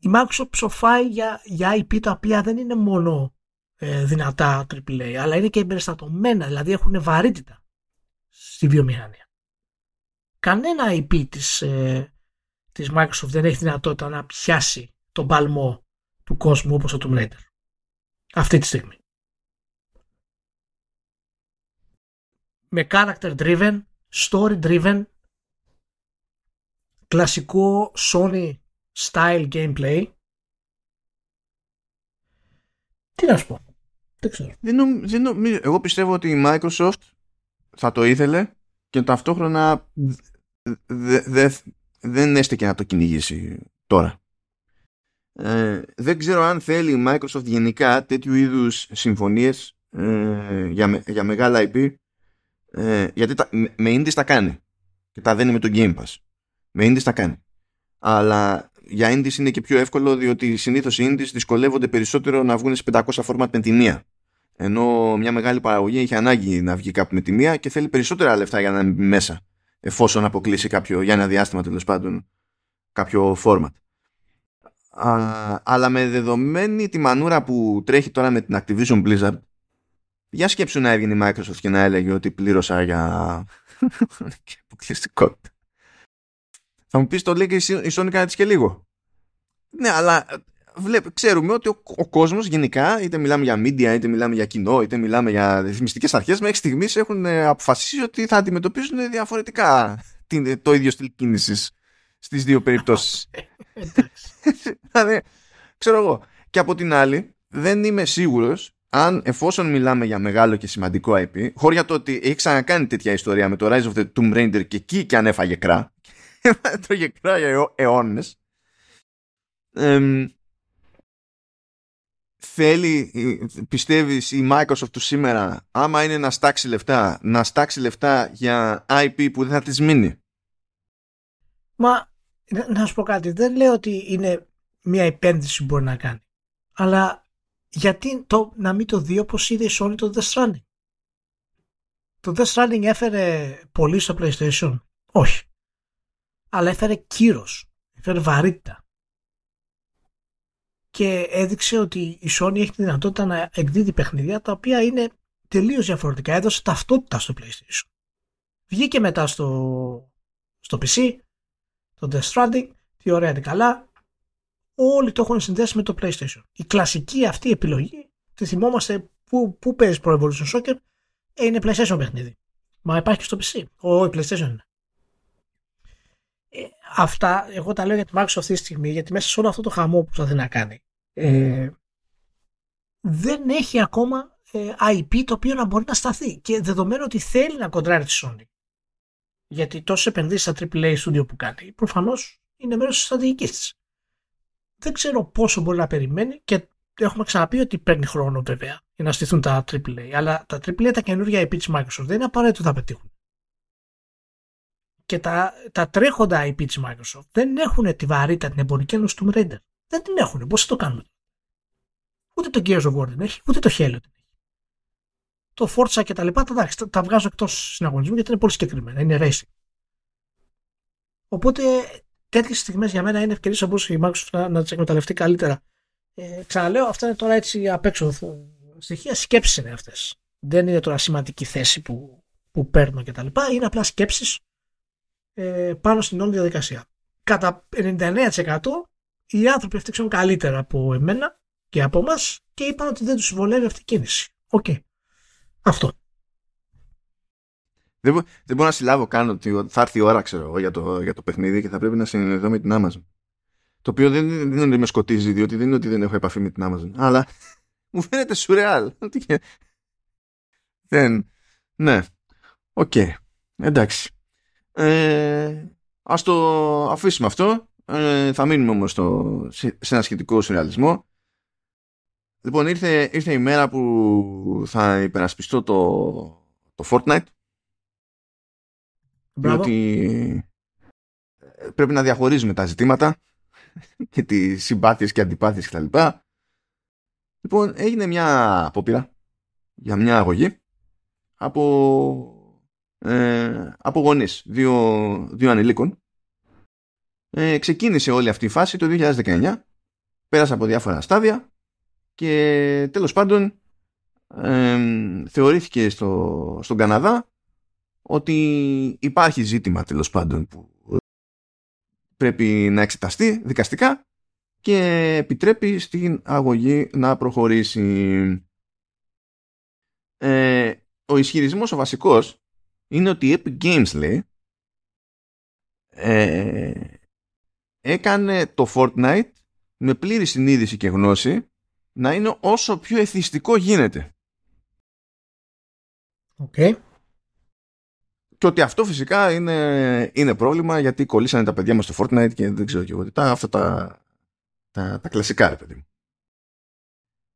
η Microsoft ψοφάει για, για IP τα οποία δεν είναι μόνο ε, δυνατά AAA, αλλά είναι και εμπεριστατωμένα, δηλαδή έχουν βαρύτητα στη βιομηχανία. Κανένα IP της, ε, της Microsoft δεν έχει δυνατότητα να πιάσει τον παλμό του κόσμου όπως το Tomb Raider. Αυτή τη στιγμή. Με character driven, story driven, κλασικό Sony style gameplay. Τι να σου πω. Δεν ξέρω. Δεν εγώ πιστεύω ότι η Microsoft θα το ήθελε και ταυτόχρονα δεν έστεκε να το κυνηγήσει τώρα. Ε, δεν ξέρω αν θέλει η Microsoft γενικά τέτοιου είδους συμφωνίες ε, για, για μεγάλα IP ε, γιατί τα, με indies τα κάνει και τα δένει με το Game Pass. Με indies τα κάνει. Αλλά για indies είναι και πιο εύκολο διότι συνήθως οι indies δυσκολεύονται περισσότερο να βγουν σε 500 format με τη μία. Ενώ μια μεγάλη παραγωγή έχει ανάγκη να βγει κάπου με τη μία και θέλει περισσότερα λεφτά για να μπει μέσα εφόσον αποκλείσει κάποιο, για ένα διάστημα τέλος πάντων κάποιο format. Α, αλλά με δεδομένη τη μανούρα που τρέχει τώρα με την Activision Blizzard για σκέψου να έβγαινε η Microsoft και να έλεγε ότι πλήρωσα για [laughs] αποκλειστικότητα. Θα μου πεις το λέει και η Sony κάτι και λίγο. Ναι, αλλά βλέπ, ξέρουμε ότι ο, ο κόσμος γενικά, είτε μιλάμε για media, είτε μιλάμε για κοινό, είτε μιλάμε για ρυθμιστικές αρχές, μέχρι στιγμής έχουν ε, αποφασίσει ότι θα αντιμετωπίσουν διαφορετικά το ίδιο στυλ κίνησης στις δύο περιπτώσεις. [laughs] [laughs] δηλαδή, ξέρω εγώ. Και από την άλλη, δεν είμαι σίγουρος αν εφόσον μιλάμε για μεγάλο και σημαντικό IP, χώρια το ότι έχει ξανακάνει τέτοια ιστορία με το Rise of the Tomb Raider και εκεί και αν έφαγε κρά, [laughs] το κρά για αιώνες. θέλει, πιστεύεις η Microsoft του σήμερα άμα είναι να στάξει λεφτά να στάξει λεφτά για IP που δεν θα της μείνει; Μα να σου πω κάτι, δεν λέω ότι είναι μια επένδυση που μπορεί να κάνει. Αλλά γιατί το, να μην το δει όπως είδε η Sony το Death Stranding; Το Death Stranding έφερε πολύ στο PlayStation; Όχι. Αλλά έφερε κύρος. Έφερε βαρύτητα. Και έδειξε ότι η Sony έχει τη δυνατότητα να εκδίδει παιχνίδια τα οποία είναι τελείως διαφορετικά. Έδωσε ταυτότητα στο PlayStation. Βγήκε μετά στο, στο PC, το Death Stranding, τι ωραία είναι καλά. Όλοι το έχουν συνδέσει με το PlayStation. Η κλασική αυτή επιλογή, τη θυμόμαστε που, που παίζει Pro Evolution Soccer, ε, είναι PlayStation παιχνίδι. Μα υπάρχει και στο PC. Όχι, PlayStation είναι. Ε, αυτά εγώ τα λέω για τη Microsoft αυτή τη στιγμή, γιατί μέσα σε όλο αυτό το χαμό που προσπαθεί να κάνει, ε, δεν έχει ακόμα ε, IP το οποίο να μπορεί να σταθεί. Και δεδομένου ότι θέλει να κοντράρει τη Sony. Γιατί τόσες επενδύσεις στα AAA studio που κάνει, προφανώς είναι μέρος της στρατηγικής της. Δεν ξέρω πόσο μπορεί να περιμένει και έχουμε ξαναπεί ότι παίρνει χρόνο βέβαια για να στηθούν τα AAA. Αλλά τα AAA τα καινούργια IP της Microsoft δεν είναι απαραίτητο να πετύχουν. Και τα, τα τρέχοντα IP της Microsoft δεν έχουν τη βαρύτητα την εμπορική ενό του Raider. Δεν την έχουν. Πώς θα το κάνουμε. Ούτε το Gears of War δεν έχει, ούτε το Halo δεν έχει. Το Forza και τα λοιπά, τα, τα, τα βγάζω εκτός συναγωνισμού γιατί είναι πολύ συγκεκριμένα. Είναι racing. Οπότε τέτοιες στιγμές για μένα είναι ευκαιρίες όπως η Microsoft να, να τις εκμεταλλευτεί καλύτερα. Ε, ξαναλέω, αυτά είναι τώρα έτσι απ' έξω στοιχεία. Σκέψει είναι αυτές. Δεν είναι τώρα σημαντική θέση που, που παίρνω κτλ. Είναι απλά σκέψεις ε, πάνω στην όλη διαδικασία. Κατά 99% οι άνθρωποι αυτοί ξέρουν καλύτερα από εμένα και από εμάς και είπαν ότι δεν τους βολεύει αυτή η κίνηση. OK. Okay. Αυτό. Δεν, δεν μπορώ να συλλάβω καν ότι θα έρθει η ώρα ξέρω, για, το, για το παιχνίδι και θα πρέπει να συνεννοηθώ με την Amazon. Το οποίο δεν, δεν είναι ότι με σκοτίζει, διότι δεν είναι ότι δεν έχω επαφή με την Amazon. Αλλά [laughs] μου φαίνεται σουρεάλ. [laughs] δεν. Ναι. OK. Okay. Εντάξει. Ε, ας το αφήσουμε αυτό. Ε, θα μείνουμε όμως στο, σε, σε ένα σχετικό σουρεαλισμό. Λοιπόν, ήρθε, ήρθε η μέρα που θα υπερασπιστώ το, το Fortnite διότι ε, πρέπει να διαχωρίζουμε τα ζητήματα [laughs] και τις συμπάθειες και αντιπάθειες κτλ. Λοιπόν, έγινε μια απόπειρα για μια αγωγή από, ε, από γονείς δύο, δύο ανηλίκων. Ε, ξεκίνησε όλη αυτή η φάση το 2019, πέρασε από διάφορα στάδια και τέλος πάντων ε, θεωρήθηκε στο, στον Καναδά ότι υπάρχει ζήτημα τέλος πάντων που πρέπει να εξεταστεί δικαστικά και επιτρέπει στην αγωγή να προχωρήσει. Ε, ο ισχυρισμός ο βασικός είναι ότι η Epic Games λέει ε, έκανε το Fortnite με πλήρη συνείδηση και γνώση να είναι όσο πιο εθιστικό γίνεται. OK. Okay. Και ότι αυτό φυσικά είναι, είναι πρόβλημα γιατί κολλήσανε τα παιδιά μας στο Fortnite και δεν ξέρω και εγώ τι. Τα, αυτά τα, τα, τα κλασικά ρε παιδί μου.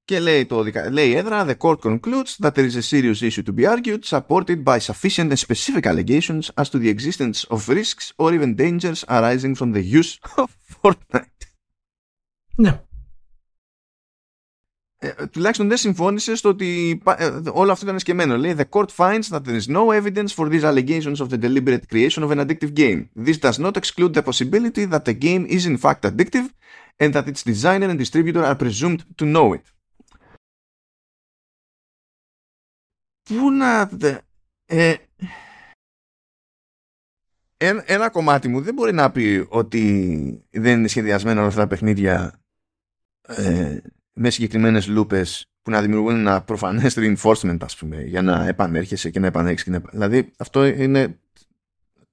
Και λέει, το, λέει η έδρα, the court concludes that there is a serious issue to be argued supported by sufficient and specific allegations as to the existence of risks or even dangers arising from the use of Fortnite. Ναι. Ε, τουλάχιστον δεν συμφώνησε στο ότι ε, όλο αυτό ήταν σκεμμένο. Λέει The court finds that there is no evidence for these allegations of the deliberate creation of an addictive game. This does not exclude the possibility that the game is in fact addictive and that its designer and distributor are presumed to know it. Πού να... Ε, ένα, ένα κομμάτι μου δεν μπορεί να πει ότι δεν είναι σχεδιασμένα όλα αυτά τα παιχνίδια ε, με συγκεκριμένες λούπες που να δημιουργούν ένα προφανές reinforcement, ας πούμε, για να επανέρχεσαι και να επανέχεις. Να... Δηλαδή, αυτό είναι.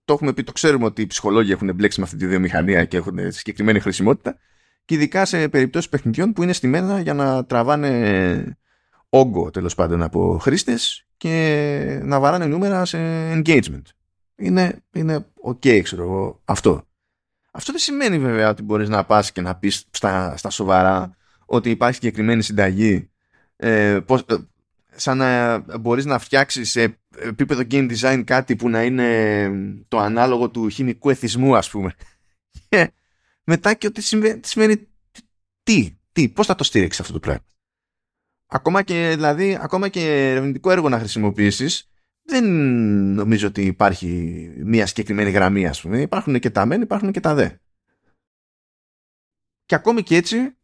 Το έχουμε πει, το ξέρουμε ότι οι ψυχολόγοι έχουν μπλέξει με αυτή τη βιομηχανία και έχουν συγκεκριμένη χρησιμότητα. Και ειδικά σε περιπτώσεις παιχνιδιών που είναι στημένα για να τραβάνε όγκο τέλος πάντων από χρήστες και να βαράνε νούμερα σε engagement. Είναι, είναι ok, ξέρω εγώ, αυτό. Αυτό δεν σημαίνει βέβαια ότι μπορείς να πας και να πεις στα, στα σοβαρά ότι υπάρχει συγκεκριμένη συνταγή ε, πώς, ε, σαν να μπορείς να φτιάξεις σε επίπεδο game design κάτι που να είναι το ανάλογο του χημικού εθισμού ας πούμε [laughs] Και μετά και ότι σημαίνει, σημαίνει τι, τι, πώς θα το στήριξεις αυτό το πράγμα. Ακόμα και, δηλαδή, ακόμα και ερευνητικό έργο να χρησιμοποιήσεις δεν νομίζω ότι υπάρχει μια συγκεκριμένη γραμμή ας πούμε. Υπάρχουν και τα μεν, υπάρχουν και τα δε. Και ακόμη και έτσι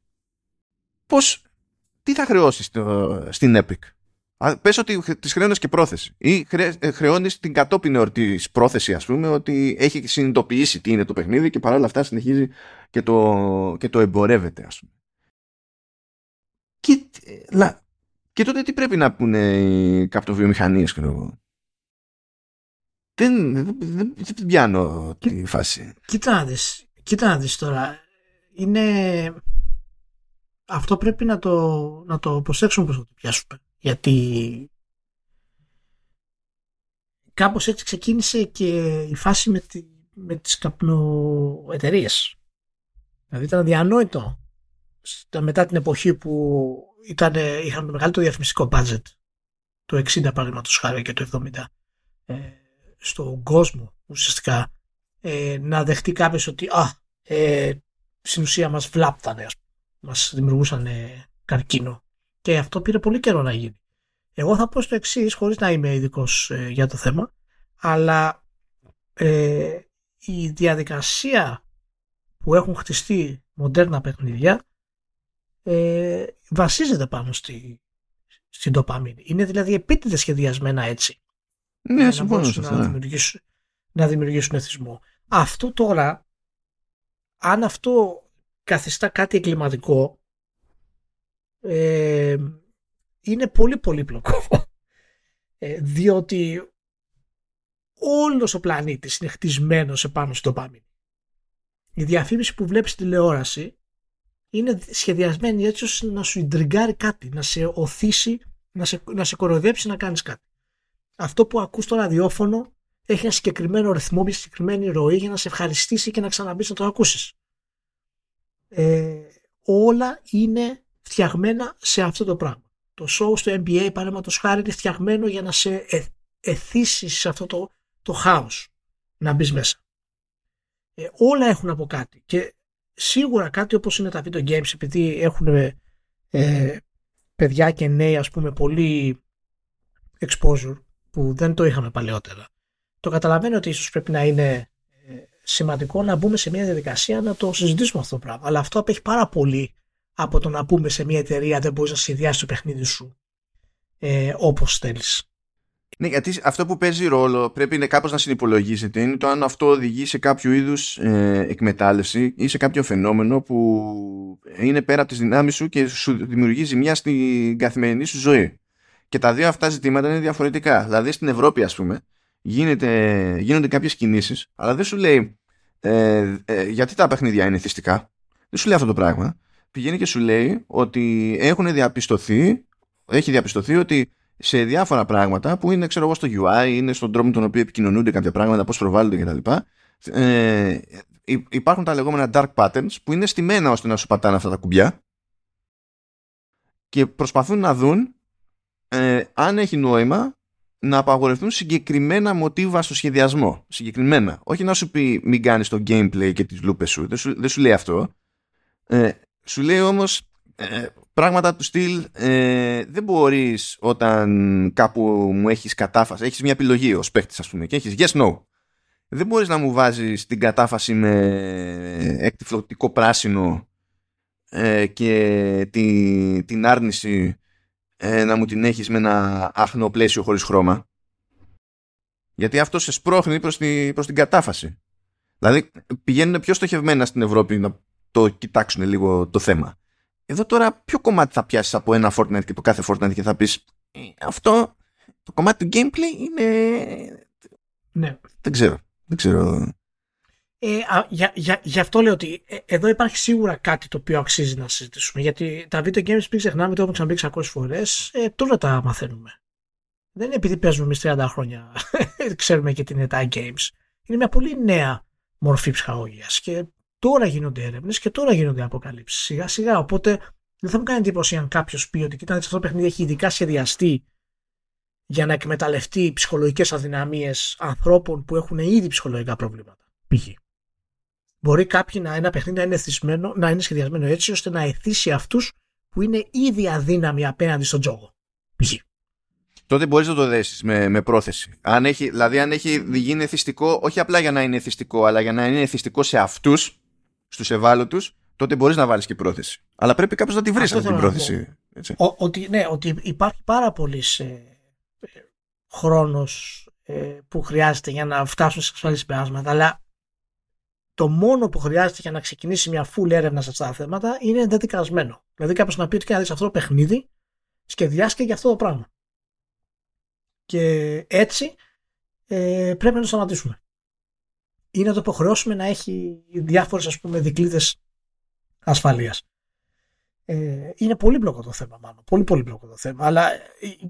πώς, τι θα χρεώσεις στην Epic; Πες ότι τη χρεώνεις και πρόθεση ή ε, χρεώνεις την κατόπιν εορτή πρόθεσης ας πούμε ότι έχει συνειδητοποιήσει τι είναι το παιχνίδι και παρόλα αυτά συνεχίζει και το, και το εμπορεύεται ας πούμε. Και, και τότε τι πρέπει να πούνε οι καπτοβιομηχανίες ξέρω δεν, δεν, δεν, δεν πιάνω τη φάση. Κοίτα να δεις, κοίτα να δεις τώρα. Είναι... Αυτό πρέπει να το, να το προσέξουμε πώς θα το πιάσουμε. Γιατί κάπως έτσι ξεκίνησε και η φάση με, τη, με τις καπνοεταιρείες. Δηλαδή ήταν αδιανόητο μετά την εποχή που ήταν, είχαν μεγαλύτερο διαφημιστικό budget το 60 παραδείγματος χάρη και το 70 ε, στον κόσμο ουσιαστικά ε, να δεχτεί κάποιος ότι α, ε, στην ουσία μας βλάπτανε, μας δημιουργούσαν καρκίνο. Και αυτό πήρε πολύ καιρό να γίνει. Εγώ θα πω στο εξής, χωρίς να είμαι ειδικός ε, για το θέμα, αλλά ε, η διαδικασία που έχουν χτιστεί μοντέρνα παιχνίδια ε, βασίζεται πάνω στη, στην τοπαμίνη. Είναι δηλαδή επίτηδες σχεδιασμένα έτσι. Ναι, συμφωνώ να, να, δημιουργήσουν, να δημιουργήσουν εθισμό. Αυτό τώρα, αν αυτό καθιστά κάτι εγκληματικό, ε, είναι πολύ πολύπλοκο. Ε, διότι όλος ο πλανήτης είναι χτισμένος επάνω στο πάμι. Η διαφήμιση που βλέπεις στη τηλεόραση είναι σχεδιασμένη έτσι ώστε να σου ιντριγκάρει κάτι, να σε οθήσει, να σε, να σε κοροϊδέψει να κάνεις κάτι αυτό που ακούς στο ραδιόφωνο έχει ένα συγκεκριμένο ρυθμό, μια συγκεκριμένη ροή για να σε ευχαριστήσει και να ξαναμπείς να το ακούσεις. Ε, όλα είναι φτιαγμένα σε αυτό το πράγμα. Το show στο NBA παραδείγματος χάρη είναι φτιαγμένο για να σε ε, εθίσεις σε αυτό το, το χάος να μπεις μέσα. Ε, όλα έχουν από κάτι και σίγουρα κάτι όπως είναι τα video games επειδή έχουν ε, παιδιά και νέοι ας πούμε πολύ exposure που δεν το είχαμε παλαιότερα. Το καταλαβαίνω ότι ίσως πρέπει να είναι ε, σημαντικό να μπούμε σε μια διαδικασία να το συζητήσουμε αυτό το πράγμα. Αλλά αυτό απέχει πάρα πολύ από το να μπούμε σε μια εταιρεία δεν μπορείς να συνδυάσεις το παιχνίδι σου ε, όπως θέλεις. Ναι, γιατί αυτό που παίζει ρόλο πρέπει είναι κάπως να συνυπολογίζεται είναι το αν αυτό οδηγεί σε κάποιο είδους ε, εκμετάλλευση ή σε κάποιο φαινόμενο που είναι πέρα από τις δυνάμεις σου και σου δημιουργεί ζημιά στην καθημερινή σου ζωή. Και τα δύο αυτά ζητήματα είναι διαφορετικά. Δηλαδή στην Ευρώπη, ας πούμε, γίνεται, γίνονται κάποιες κινήσεις, αλλά δεν σου λέει ε, ε, γιατί τα παιχνίδια είναι θυστικά. Δεν σου λέει αυτό το πράγμα. Πηγαίνει και σου λέει ότι έχουν διαπιστωθεί, έχει διαπιστωθεί ότι σε διάφορα πράγματα που είναι, ξέρω εγώ, στο UI, είναι στον τρόπο με τον οποίο επικοινωνούνται κάποια πράγματα, πώς προβάλλονται κτλ. Ε, υπάρχουν τα λεγόμενα dark patterns που είναι στημένα ώστε να σου πατάνε αυτά τα κουμπιά και προσπαθούν να δουν ε, αν έχει νόημα να απαγορευτούν συγκεκριμένα μοτίβα στο σχεδιασμό. Συγκεκριμένα. Όχι να σου πει μην κάνεις το gameplay και τις λούπες σου. Δεν σου, δεν σου λέει αυτό. Ε, σου λέει όμως ε, πράγματα του στυλ ε, δεν μπορείς όταν κάπου μου έχεις κατάφαση, έχεις μια επιλογή ως παίχτης ας πούμε και έχεις yes no. Δεν μπορείς να μου βάζεις την κατάφαση με εκτιφλωτικό πράσινο ε, και την, την άρνηση ε, να μου την έχεις με ένα άχνο πλαίσιο χωρίς χρώμα. Γιατί αυτό σε σπρώχνει προς, τη, προς την κατάφαση. Δηλαδή πηγαίνουν πιο στοχευμένα στην Ευρώπη να το κοιτάξουν λίγο το θέμα. Εδώ τώρα ποιο κομμάτι θα πιάσεις από ένα Fortnite και το κάθε Fortnite και θα πεις «Ε, αυτό το κομμάτι του gameplay είναι... Ναι. Δεν ξέρω. Δεν ξέρω. Ε, για, για, γι' αυτό λέω ότι ε, εδώ υπάρχει σίγουρα κάτι το οποίο αξίζει να συζητήσουμε. Γιατί τα video games πριν ξεχνάμε, το έχουμε ξαναπεί 600 φορές, ε, τώρα τα μαθαίνουμε. Δεν είναι επειδή παίζουμε εμείς 30 χρόνια, [laughs] ξέρουμε και την είναι games. Είναι μια πολύ νέα μορφή ψυχαγωγίας. Και τώρα γίνονται έρευνες και τώρα γίνονται αποκαλύψεις. Σιγά σιγά. Οπότε δεν θα μου κάνει εντύπωση αν κάποιος πει ότι κοιτάξτε αυτό το παιχνίδι έχει ειδικά σχεδιαστεί για να εκμεταλλευτεί ψυχολογικές αδυναμίες ανθρώπων που έχουν ήδη ψυχολογικά προβλήματα. Π.χ. Μπορεί κάποιοι να ένα παιχνίδι να είναι, εθισμένο, να είναι σχεδιασμένο έτσι ώστε να εθίσει αυτούς που είναι ήδη αδύναμοι απέναντι στον τζόγο. Π.χ. Τότε μπορείς να το δέσεις με, με πρόθεση. Αν έχει, δηλαδή, αν έχει γίνει εθιστικό, όχι απλά για να είναι εθιστικό, αλλά για να είναι εθιστικό σε αυτούς, στους ευάλωτους, τότε μπορείς να βάλεις και πρόθεση. Αλλά πρέπει κάποιο να τη βρεις αυτή την πρόθεση. Ο, ότι, ναι, ότι υπάρχει πάρα πολύς ε, χρόνος ε, που χρειάζεται για να φτάσουν σε ασφαλή συμπεράσματα, αλλά το μόνο που χρειάζεται για να ξεκινήσει μια full έρευνα σε αυτά τα θέματα είναι εντετικασμένο. Δηλαδή κάποιος να πει ότι να δεις αυτό το παιχνίδι, σχεδιάστηκε για αυτό το πράγμα. Και έτσι ε, πρέπει να το σταματήσουμε. Ή να το υποχρεώσουμε να έχει διάφορες ας πούμε δικλείδες ασφαλείας. Ε, είναι πολύ πλοκό το θέμα μάλλον. Πολύ πολύ πλοκό το θέμα. Αλλά ε,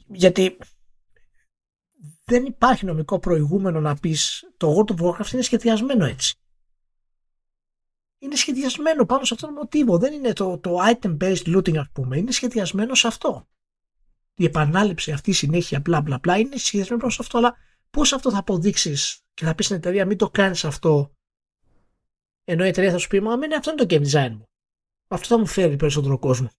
γιατί δεν υπάρχει νομικό προηγούμενο να πεις το World of Warcraft είναι σχεδιασμένο έτσι. Είναι σχεδιασμένο πάνω σε αυτό το μοτίβο. Δεν είναι το, το item based looting ας πούμε. Είναι σχεδιασμένο σε αυτό. Η επανάληψη αυτή η συνέχεια μπλα μπλα μπλα είναι σχεδιασμένο πάνω σε αυτό. Αλλά πώς αυτό θα αποδείξεις και θα πεις στην εταιρεία μην το κάνεις αυτό ενώ η εταιρεία θα σου πει μα αυτό είναι το game design μου. Αυτό θα μου φέρει περισσότερο κόσμο.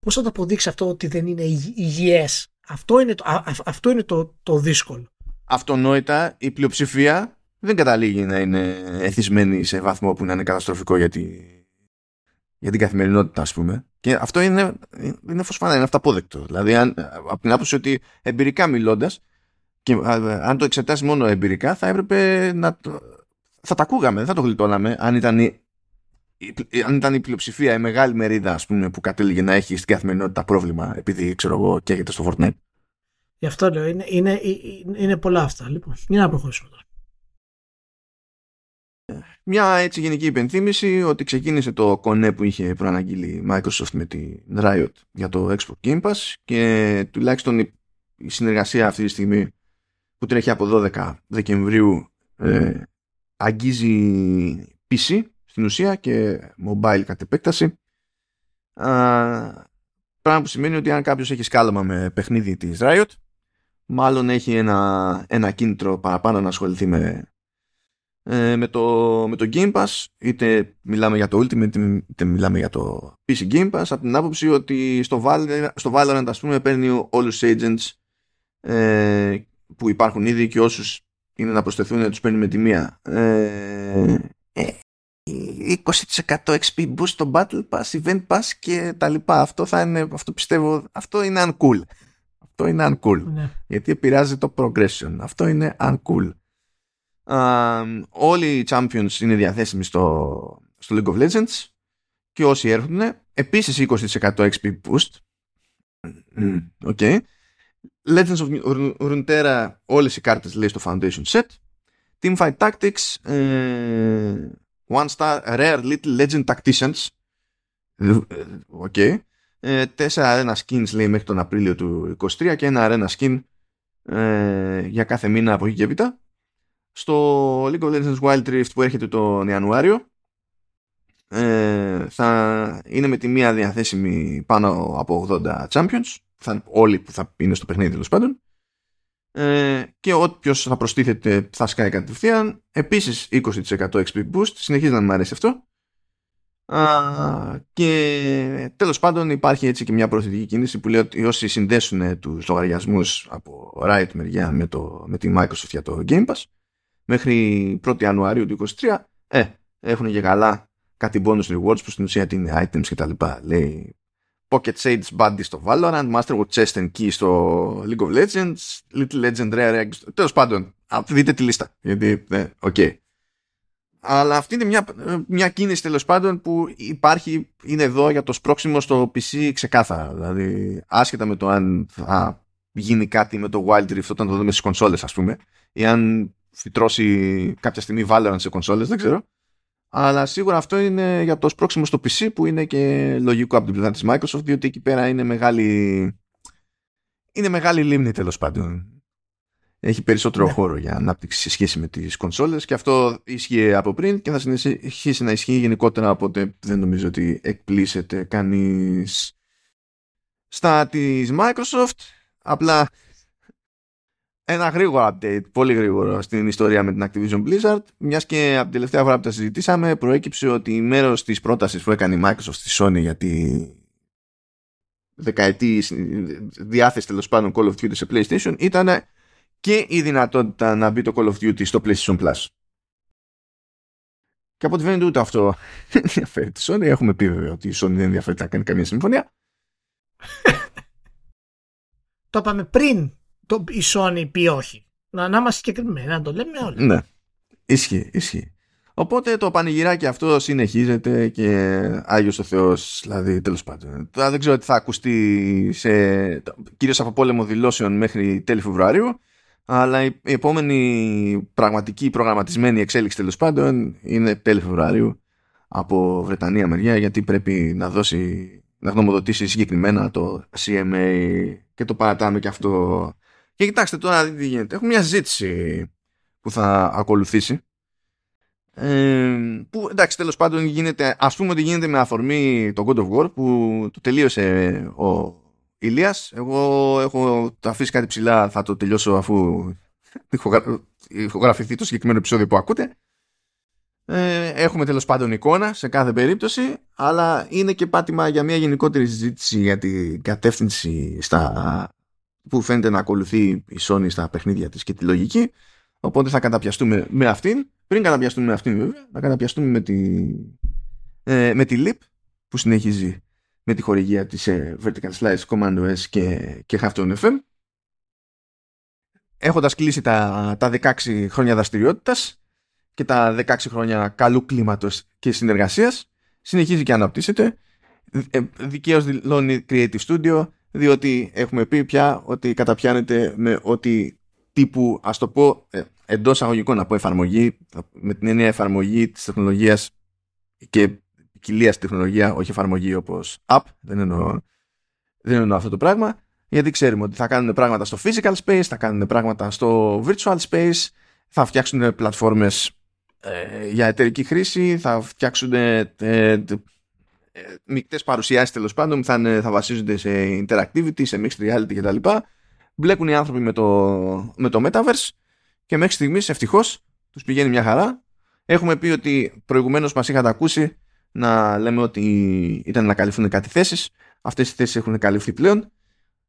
Πώς θα το αποδείξεις αυτό ότι δεν είναι υγιές; Αυτό είναι, το, αυτό είναι το, το δύσκολο. Αυτονόητα η πλειοψηφία δεν καταλήγει να είναι εθισμένη σε βαθμό που να είναι καταστροφικό για, τη, για την καθημερινότητα, ας πούμε. Και αυτό είναι, είναι φωσφάνα, είναι αυταπόδεκτο. Δηλαδή, αν, από την άποψη ότι εμπειρικά μιλώντας, και αν το εξετάσεις μόνο εμπειρικά, θα έπρεπε να το, θα τα ακούγαμε, δεν θα το γλιτώναμε αν ήταν αν ήταν η πλειοψηφία, η μεγάλη μερίδα ας πούμε, που κατέληγε να έχει στην καθημερινότητα πρόβλημα επειδή ξέρω εγώ καίγεται στο Fortnite. Γι' αυτό λέω, είναι, είναι, είναι πολλά αυτά. Λοιπόν, για να προχωρήσουμε τώρα. Μια έτσι γενική υπενθύμηση ότι ξεκίνησε το κονέ που είχε προαναγγείλει η Microsoft με τη Riot για το Xbox Game Pass και τουλάχιστον η συνεργασία αυτή τη στιγμή που τρέχει από 12 Δεκεμβρίου ε, αγγίζει PC στην ουσία και mobile κατ' επέκταση. πράγμα που σημαίνει ότι αν κάποιος έχει σκάλαμα με παιχνίδι της Riot μάλλον έχει ένα, ένα κίνητρο παραπάνω να ασχοληθεί με, ε, με, το, με το Game Pass είτε μιλάμε για το Ultimate είτε μιλάμε για το PC Game Pass από την άποψη ότι στο, Valorant, στο Valorant ας πούμε παίρνει όλους τους agents ε, που υπάρχουν ήδη και όσους είναι να προσθεθούν τους παίρνει με τη μία ε, 20% XP boost στο Battle Pass, Event Pass και τα λοιπά. Αυτό θα είναι, αυτό πιστεύω, αυτό είναι uncool. Αυτό είναι uncool. Ναι. Γιατί επηρεάζει το progression. Αυτό είναι uncool. Uh, όλοι οι champions είναι διαθέσιμοι στο, στο League of Legends και όσοι έρχονται επίσης 20% XP boost. Okay. Legends of Runeterra όλες οι κάρτες λέει στο Foundation Set. Teamfight Tactics ε, One star rare little legend tacticians. OK. Okay. Ε, τέσσερα arena skins λέει μέχρι τον Απρίλιο του 23 και ένα arena skin ε, για κάθε μήνα από εκεί και έπειτα. Στο League of Legends Wild Rift που έρχεται τον Ιανουάριο ε, θα είναι με τη μία διαθέσιμη πάνω από 80 champions. Θα, όλοι που θα είναι στο παιχνίδι τέλος πάντων ε, και όποιος θα προστίθεται θα σκάει κατευθείαν. Επίσης 20% XP boost, συνεχίζει να μου αρέσει αυτό. Α, και τέλος πάντων υπάρχει έτσι και μια προθετική κίνηση που λέει ότι όσοι συνδέσουν τους λογαριασμούς από Riot μεριά με, το, με τη Microsoft για το Game Pass μέχρι 1η Ιανουαρίου του 2023 ε, έχουν και καλά κάτι bonus rewards που στην ουσία είναι items και τα λοιπά λέει Pocket Sage Buddy στο Valorant, Master Chest and Key στο League of Legends, Little Legend Rare Eggs. Τέλος πάντων, δείτε τη λίστα. Γιατί, ναι, OK. Okay. Αλλά αυτή είναι μια, μια κίνηση τέλος πάντων που υπάρχει, είναι εδώ για το σπρόξιμο στο PC ξεκάθαρα. Δηλαδή, άσχετα με το αν θα γίνει κάτι με το Wild Rift όταν το δούμε στις κονσόλες, ας πούμε, ή αν φυτρώσει κάποια στιγμή Valorant σε κονσόλες, δεν ξέρω. Αλλά σίγουρα αυτό είναι για το σπρώξιμο στο PC που είναι και λογικό από την πλευρά της Microsoft διότι εκεί πέρα είναι μεγάλη είναι μεγάλη λίμνη τέλος πάντων. Έχει περισσότερο ναι. χώρο για ανάπτυξη σε σχέση με τις κονσόλες και αυτό ισχύει από πριν και θα συνεχίσει να ισχύει γενικότερα οπότε δεν νομίζω ότι εκπλήσεται κανείς στα της Microsoft απλά ένα γρήγορο update, πολύ γρήγορο στην ιστορία με την Activision Blizzard. Μιας και από την τελευταία φορά που τα συζητήσαμε, προέκυψε ότι μέρος της πρότασης που έκανε η Microsoft στη Sony για τη δεκαετή διάθεση τέλος πάντων Call of Duty σε PlayStation ήταν και η δυνατότητα να μπει το Call of Duty στο PlayStation Plus. Και από ό,τι φαίνεται ούτε αυτό [laughs] ενδιαφέρει τη Sony. Έχουμε πει βέβαια ότι η Sony δεν ενδιαφέρει να κάνει καμία συμφωνία. [laughs] το είπαμε πριν το, η Sony πει όχι. Να, να είμαστε συγκεκριμένοι, να το λέμε όλοι. Ναι. Ισχύει, ισχύει. Οπότε το πανηγυράκι αυτό συνεχίζεται και Άγιος ο Θεός, δηλαδή τέλος πάντων. Τώρα δεν ξέρω τι θα ακουστεί σε, κυρίως από πόλεμο δηλώσεων μέχρι τέλη Φεβρουαρίου, αλλά η, επόμενη πραγματική προγραμματισμένη εξέλιξη τέλος πάντων είναι τέλη Φεβρουαρίου από Βρετανία μεριά γιατί πρέπει να δώσει να γνωμοδοτήσει συγκεκριμένα το CMA και το παρατάμε και αυτό. Και κοιτάξτε τώρα τι γίνεται. Έχουμε μια ζήτηση που θα ακολουθήσει. Ε, που εντάξει τέλος πάντων γίνεται ας πούμε ότι γίνεται με αφορμή το God of War που το τελείωσε ο Ηλίας. Εγώ έχω το αφήσει κάτι ψηλά θα το τελειώσω αφού ηχογραφηθεί το συγκεκριμένο επεισόδιο που ακούτε. Ε, έχουμε τέλος πάντων εικόνα σε κάθε περίπτωση αλλά είναι και πάτημα για μια γενικότερη συζήτηση για την κατεύθυνση στα, που φαίνεται να ακολουθεί η Sony στα παιχνίδια της και τη λογική οπότε θα καταπιαστούμε με αυτήν πριν καταπιαστούμε με αυτήν βέβαια, να καταπιαστούμε με τη, ε, με τη LIP που συνεχίζει με τη χορηγία της ε, Vertical Slice, Command OS και, και Halftone FM. Έχοντας κλείσει τα, τα 16 χρόνια δραστηριότητας και τα 16 χρόνια καλού κλίματος και συνεργασίας, συνεχίζει και αναπτύσσεται. Ε, δικαίως δηλώνει Creative Studio, διότι έχουμε πει πια ότι καταπιάνεται με ότι τύπου, ας το πω, ε, εντός αγωγικών από εφαρμογή, με την έννοια εφαρμογή της τεχνολογίας και ποικιλία τεχνολογία, όχι εφαρμογή όπως app, δεν εννοώ, δεν εννοώ αυτό το πράγμα, γιατί ξέρουμε ότι θα κάνουν πράγματα στο physical space, θα κάνουν πράγματα στο virtual space, θα φτιάξουν πλατφόρμες ε, για εταιρική χρήση, θα φτιάξουν ε, ε, μικτές παρουσιάσεις τέλος πάντων θα, θα βασίζονται σε interactivity, σε mixed reality κτλ. Μπλέκουν οι άνθρωποι με το, με το metaverse και μέχρι στιγμής ευτυχώς τους πηγαίνει μια χαρά. Έχουμε πει ότι προηγουμένως μας είχατε ακούσει να λέμε ότι ήταν να καλυφθούν κάτι θέσεις. Αυτές οι θέσεις έχουν καλυφθεί πλέον.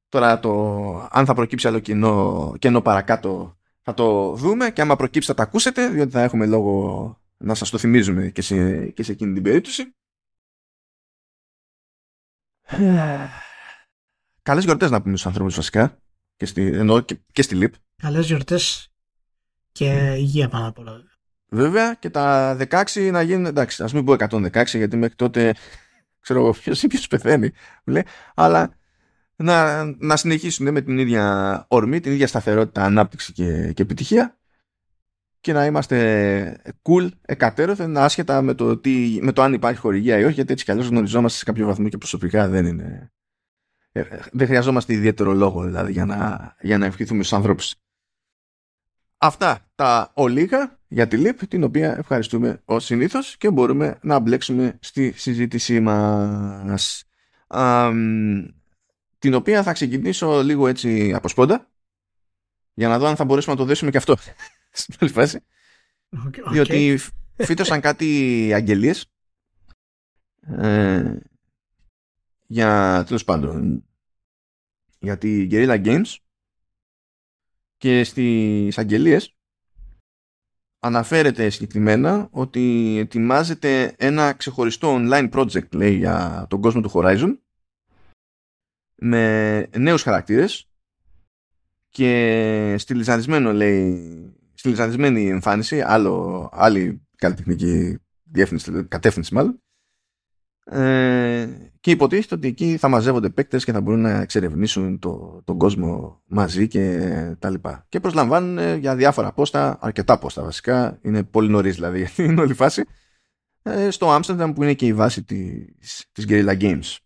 Τώρα το αν θα προκύψει άλλο κοινό, κενό παρακάτω θα το δούμε και άμα προκύψει θα τα ακούσετε διότι θα έχουμε λόγο να σας το θυμίζουμε και σε, και σε εκείνη την περίπτωση. Καλές γιορτές να πούμε στους ανθρώπους βασικά και στη, ενώ και, και στη ΛΥΠ. Καλές γιορτές και υγεία πάνω απ' όλα. Βέβαια και τα 16 να γίνουν, εντάξει, ας μην πω 116 γιατί μέχρι τότε ξέρω εγώ ποιος ή [laughs] ποιος πεθαίνει, λέει, αλλά να, να συνεχίσουν με την ίδια ορμή, την ίδια σταθερότητα, ανάπτυξη και, και επιτυχία και να είμαστε cool, εκατέρωθεν, άσχετα με το, τι, με το αν υπάρχει χορηγία ή όχι, γιατί έτσι κι αλλιώς γνωριζόμαστε σε κάποιο βαθμό και προσωπικά δεν είναι... Ε, δεν χρειαζόμαστε ιδιαίτερο λόγο δηλαδή για να, για να ευχηθούμε στους ανθρώπους. Αυτά τα ολίγα για τη ΛΥΠ, την οποία ευχαριστούμε ως συνήθως και μπορούμε να μπλέξουμε στη συζήτησή μας. την οποία θα ξεκινήσω λίγο έτσι από σπόντα, για να δω αν θα μπορέσουμε να το δέσουμε και αυτό στην άλλη φάση. Okay. Διότι φύτωσαν κάτι αγγελίες ε, για τέλος πάντων για τη Guerrilla Games και στις αγγελίες αναφέρεται συγκεκριμένα ότι ετοιμάζεται ένα ξεχωριστό online project λέει για τον κόσμο του Horizon με νέους χαρακτήρες και στυλιζαρισμένο λέει στυλιζαρισμένη εμφάνιση άλλο, άλλη καλλιτεχνική διεύθυνση, κατεύθυνση μάλλον ε, και υποτίθεται ότι εκεί θα μαζεύονται παίκτες και θα μπορούν να εξερευνήσουν το, τον κόσμο μαζί και τα λοιπά. Και προσλαμβάνουν για διάφορα πόστα, αρκετά πόστα βασικά, είναι πολύ νωρίς δηλαδή [laughs] γιατί είναι όλη φάση, ε, στο Άμστερνταμ που είναι και η βάση της, της Guerrilla Games.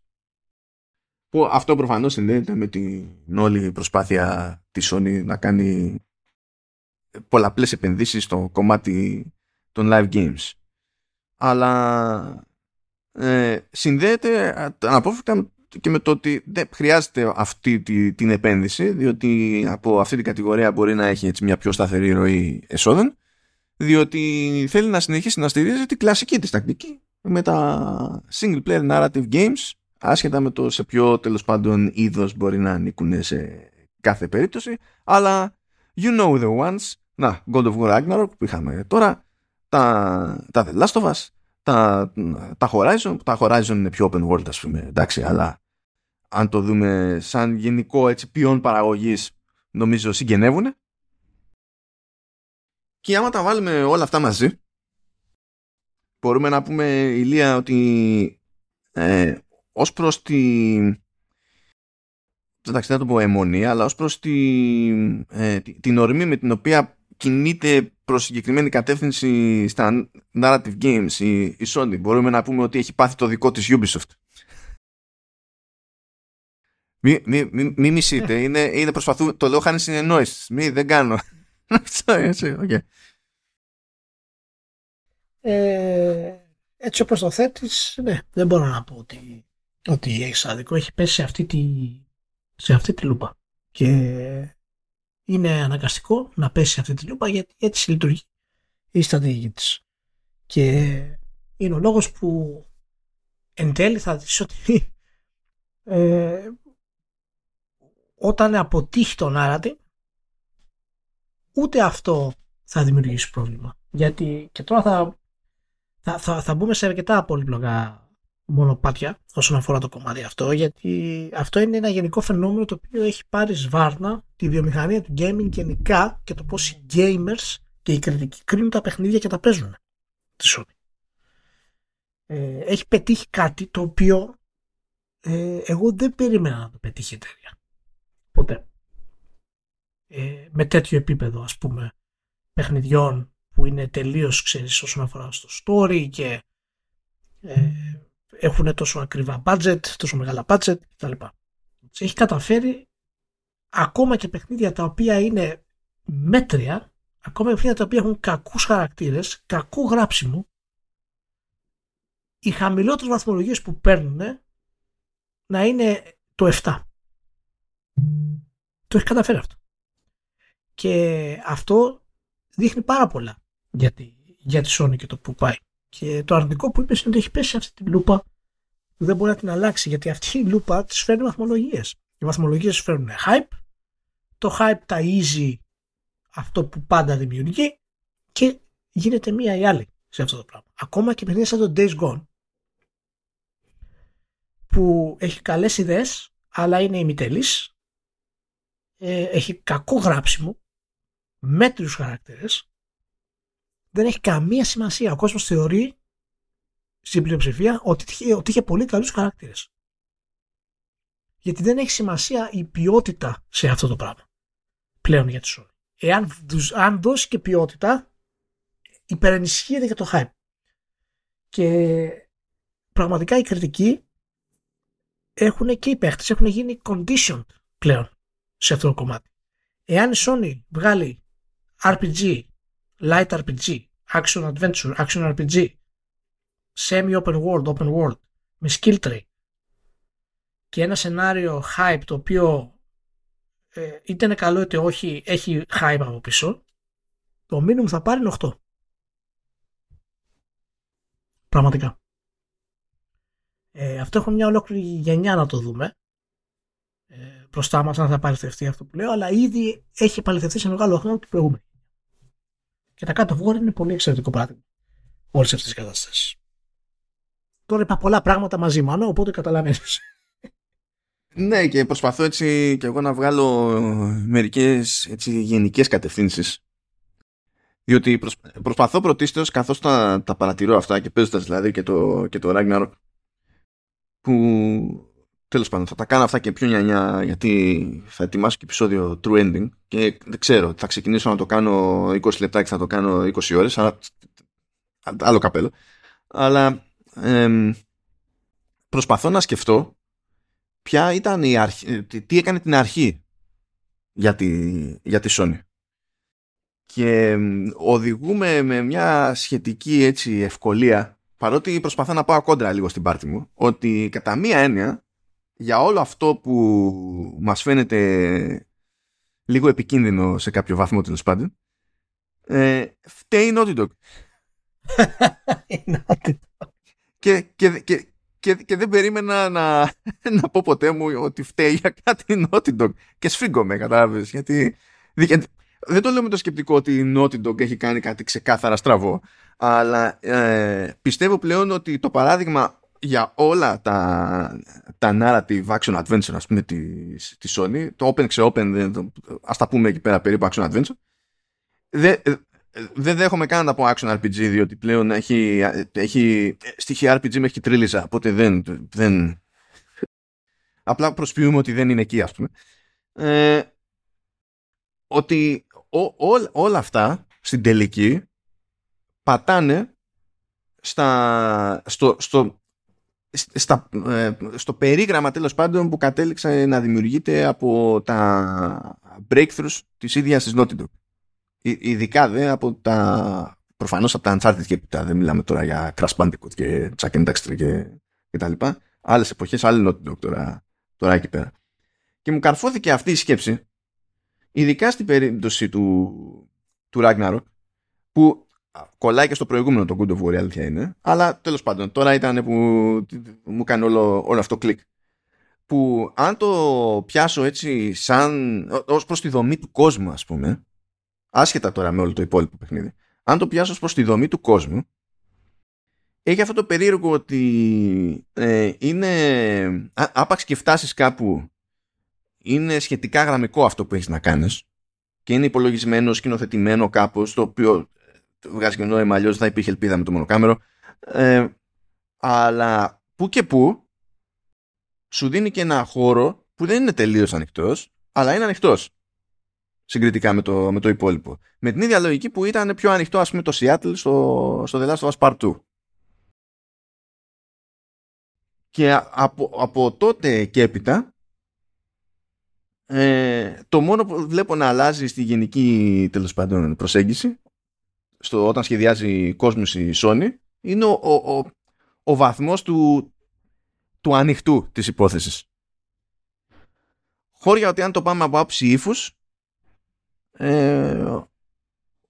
Που αυτό προφανώς συνδέεται με την όλη προσπάθεια της Sony να κάνει πολλαπλές επενδύσεις στο κομμάτι των live games. Αλλά ε, συνδέεται αναπόφευκτα και με το ότι δεν χρειάζεται αυτή την επένδυση διότι από αυτή την κατηγορία μπορεί να έχει έτσι μια πιο σταθερή ροή εσόδων διότι θέλει να συνεχίσει να στηρίζει την κλασική της τακτική με τα single player narrative games άσχετα με το σε ποιο τέλος πάντων είδος μπορεί να ανήκουν σε κάθε περίπτωση αλλά you know the ones. Να, God of War Ragnarok που είχαμε τώρα τα, τα The Last of Us τα, τα Horizon τα Horizon είναι πιο open world ας πούμε εντάξει αλλά αν το δούμε σαν γενικό έτσι ποιόν παραγωγής νομίζω συγγενεύουν και άμα τα βάλουμε όλα αυτά μαζί μπορούμε να πούμε Ηλία ότι ε, ως προς τη εντάξει δεν θα το πω αιμονία αλλά ως προς τη, ε, την ορμή με την οποία κινείται προς συγκεκριμένη κατεύθυνση στα narrative games η, η Sony μπορούμε να πούμε ότι έχει πάθει το δικό της Ubisoft μη, μη, μη, μη μισείτε, ε. είναι, είναι προσπαθούμε, το λέω χάνεις συνεννόησης. Μη, δεν κάνω. [laughs] Αυτό έτσι, okay. ε, έτσι όπως το θέτεις, ναι, δεν μπορώ να πω ότι, ότι έχει άδικο. Έχει πέσει σε αυτή τη, σε αυτή τη λούπα. Και είναι αναγκαστικό να πέσει σε αυτή τη λούπα γιατί έτσι λειτουργεί η στρατηγική της. Και είναι ο λόγος που εν τέλει θα δεις ότι ε, όταν αποτύχει τον narrative ούτε αυτό θα δημιουργήσει πρόβλημα. Γιατί και τώρα θα, θα, θα, θα μπούμε σε αρκετά πολύπλοκα μονοπάτια όσον αφορά το κομμάτι αυτό γιατί αυτό είναι ένα γενικό φαινόμενο το οποίο έχει πάρει σβάρνα τη βιομηχανία του gaming γενικά και το πώς οι gamers και οι κριτικοί κρίνουν τα παιχνίδια και τα παίζουν τη Sony. Ε, έχει πετύχει κάτι το οποίο ε, εγώ δεν περίμενα να το πετύχει η εταιρεία ποτέ. Ε, με τέτοιο επίπεδο ας πούμε παιχνιδιών που είναι τελείως ξέρεις όσον αφορά στο story και ε, έχουν τόσο ακριβά budget, τόσο μεγάλα budget κτλ. Έχει καταφέρει ακόμα και παιχνίδια τα οποία είναι μέτρια, ακόμα και παιχνίδια τα οποία έχουν κακούς χαρακτήρες, κακό γράψιμο, οι χαμηλότερες βαθμολογίες που παίρνουν να είναι το 7. Το έχει καταφέρει αυτό. Και αυτό δείχνει πάρα πολλά για τη, για τη Sony και το που πάει. Και το αρνητικό που είπες είναι ότι έχει πέσει σε αυτή τη λούπα που δεν μπορεί να την αλλάξει γιατί αυτή η λούπα της φέρνει βαθμολογίες. Οι βαθμολογίες φέρνουν hype, το hype ταΐζει αυτό που πάντα δημιουργεί και γίνεται μία ή άλλη σε αυτό το πράγμα. Ακόμα και παιχνίδια σαν το Days Gone που έχει καλές ιδέες αλλά είναι ημιτελής ε, έχει κακό γράψιμο, μέτριους χαρακτήρες, δεν έχει καμία σημασία. Ο κόσμος θεωρεί στην πλειοψηφία ότι είχε, ότι είχε πολύ καλούς χαρακτήρες. Γιατί δεν έχει σημασία η ποιότητα σε αυτό το πράγμα πλέον για τη Sony. Εάν αν δώσει και ποιότητα, υπερενισχύεται για το hype. Και πραγματικά οι κριτικοί έχουν και οι παίχτες έχουν γίνει conditioned πλέον σε αυτό το κομμάτι. Εάν η Sony βγάλει RPG, light RPG, action adventure, action RPG, semi open world, open world, με skill tree και ένα σενάριο hype το οποίο ε, είτε είναι καλό είτε όχι έχει hype από πίσω, το minimum θα πάρει 8. Πραγματικά. Ε, αυτό έχουμε μια ολόκληρη γενιά να το δούμε ε, μπροστά μας αν θα επαληθευτεί αυτό που λέω, αλλά ήδη έχει επαληθευτεί σε μεγάλο χρόνο την προηγούμενη. Και τα κάτω βόρεια είναι πολύ εξαιρετικό παράδειγμα όλε αυτέ τι καταστάσει. Τώρα είπα πολλά πράγματα μαζί μου, οπότε καταλαβαίνεις. Ναι, και προσπαθώ έτσι και εγώ να βγάλω μερικές έτσι, γενικές κατευθύνσεις. Διότι προσπαθώ πρωτίστως καθώς τα, τα παρατηρώ αυτά και παίζοντας δηλαδή και το, και το Ragnarok που Τέλος πάντων, θα τα κάνω αυτά και πιο νιανιά γιατί θα ετοιμάσω και επεισόδιο True Ending και δεν ξέρω, θα ξεκινήσω να το κάνω 20 λεπτά και θα το κάνω 20 ώρες, αλλά άλλο καπέλο. Αλλά προσπαθώ να σκεφτώ ποια ήταν η αρχή, τι έκανε την αρχή για τη, για τη Sony. Και οδηγούμε με μια σχετική έτσι ευκολία παρότι προσπαθώ να πάω κόντρα λίγο στην πάρτη μου ότι κατά μία έννοια για όλο αυτό που μας φαίνεται λίγο επικίνδυνο σε κάποιο βαθμό τέλος πάντων ε, φταίει η Naughty Dog. [laughs] και, και, και, και, και δεν περίμενα να, [laughs] να πω ποτέ μου ότι φταίει για κάτι η Naughty Dog. Και σφίγγομαι, κατάλαβες, γιατί, γιατί δεν το λέω με το σκεπτικό ότι η Naughty Dog έχει κάνει κάτι ξεκάθαρα στραβό, αλλά ε, πιστεύω πλέον ότι το παράδειγμα για όλα τα, τα narrative action adventure ας πούμε της, της Sony το open σε open ας τα πούμε εκεί πέρα περίπου action adventure δεν δεν δέχομαι καν να πω action RPG διότι πλέον έχει, έχει στοιχεία RPG μέχρι και τρίλιζα οπότε δεν, δεν απλά προσποιούμε ότι δεν είναι εκεί ας πούμε. Ε, ότι όλα αυτά στην τελική πατάνε στα, στο, στο, στα, ε, στο περίγραμμα τέλος πάντων που κατέληξε να δημιουργείται από τα breakthroughs της ίδιας της Naughty Dog. Ειδικά δε από τα προφανώς από τα Uncharted και τα δεν μιλάμε τώρα για Crash Bandicoot και Chuck and Dexter και, και τα λοιπά. Άλλες εποχές, άλλη Naughty Dog τώρα, τώρα εκεί πέρα. Και μου καρφώθηκε αυτή η σκέψη ειδικά στην περίπτωση του, του Ragnarok που κολλάει και στο προηγούμενο το Good of War η αλήθεια είναι. Αλλά τέλος πάντων τώρα ήταν που μου κάνει όλο, όλο αυτό κλικ. Που αν το πιάσω έτσι σαν ως προς τη δομή του κόσμου ας πούμε άσχετα τώρα με όλο το υπόλοιπο παιχνίδι αν το πιάσω ως προς τη δομή του κόσμου έχει αυτό το περίεργο ότι ε, είναι άπαξ και φτάσεις κάπου είναι σχετικά γραμμικό αυτό που έχεις να κάνεις και είναι υπολογισμένο, σκηνοθετημένο κάπως το οποίο βγάζει και νόημα αλλιώς θα υπήρχε ελπίδα με το μονοκάμερο ε, αλλά που και που σου δίνει και ένα χώρο που δεν είναι τελείως ανοιχτός αλλά είναι ανοιχτός συγκριτικά με το, με το υπόλοιπο. Με την ίδια λογική που ήταν πιο ανοιχτό ας πούμε το Seattle στο, στο The Last of Us Part 2. Και από, από τότε και έπειτα ε, το μόνο που βλέπω να αλλάζει στη γενική τέλος πάντων προσέγγιση στο, όταν σχεδιάζει κόσμους η Sony είναι ο, ο, ο, ο βαθμός του, του ανοιχτού της υπόθεσης. Χώρια ότι αν το πάμε από άψη ύφους, ε,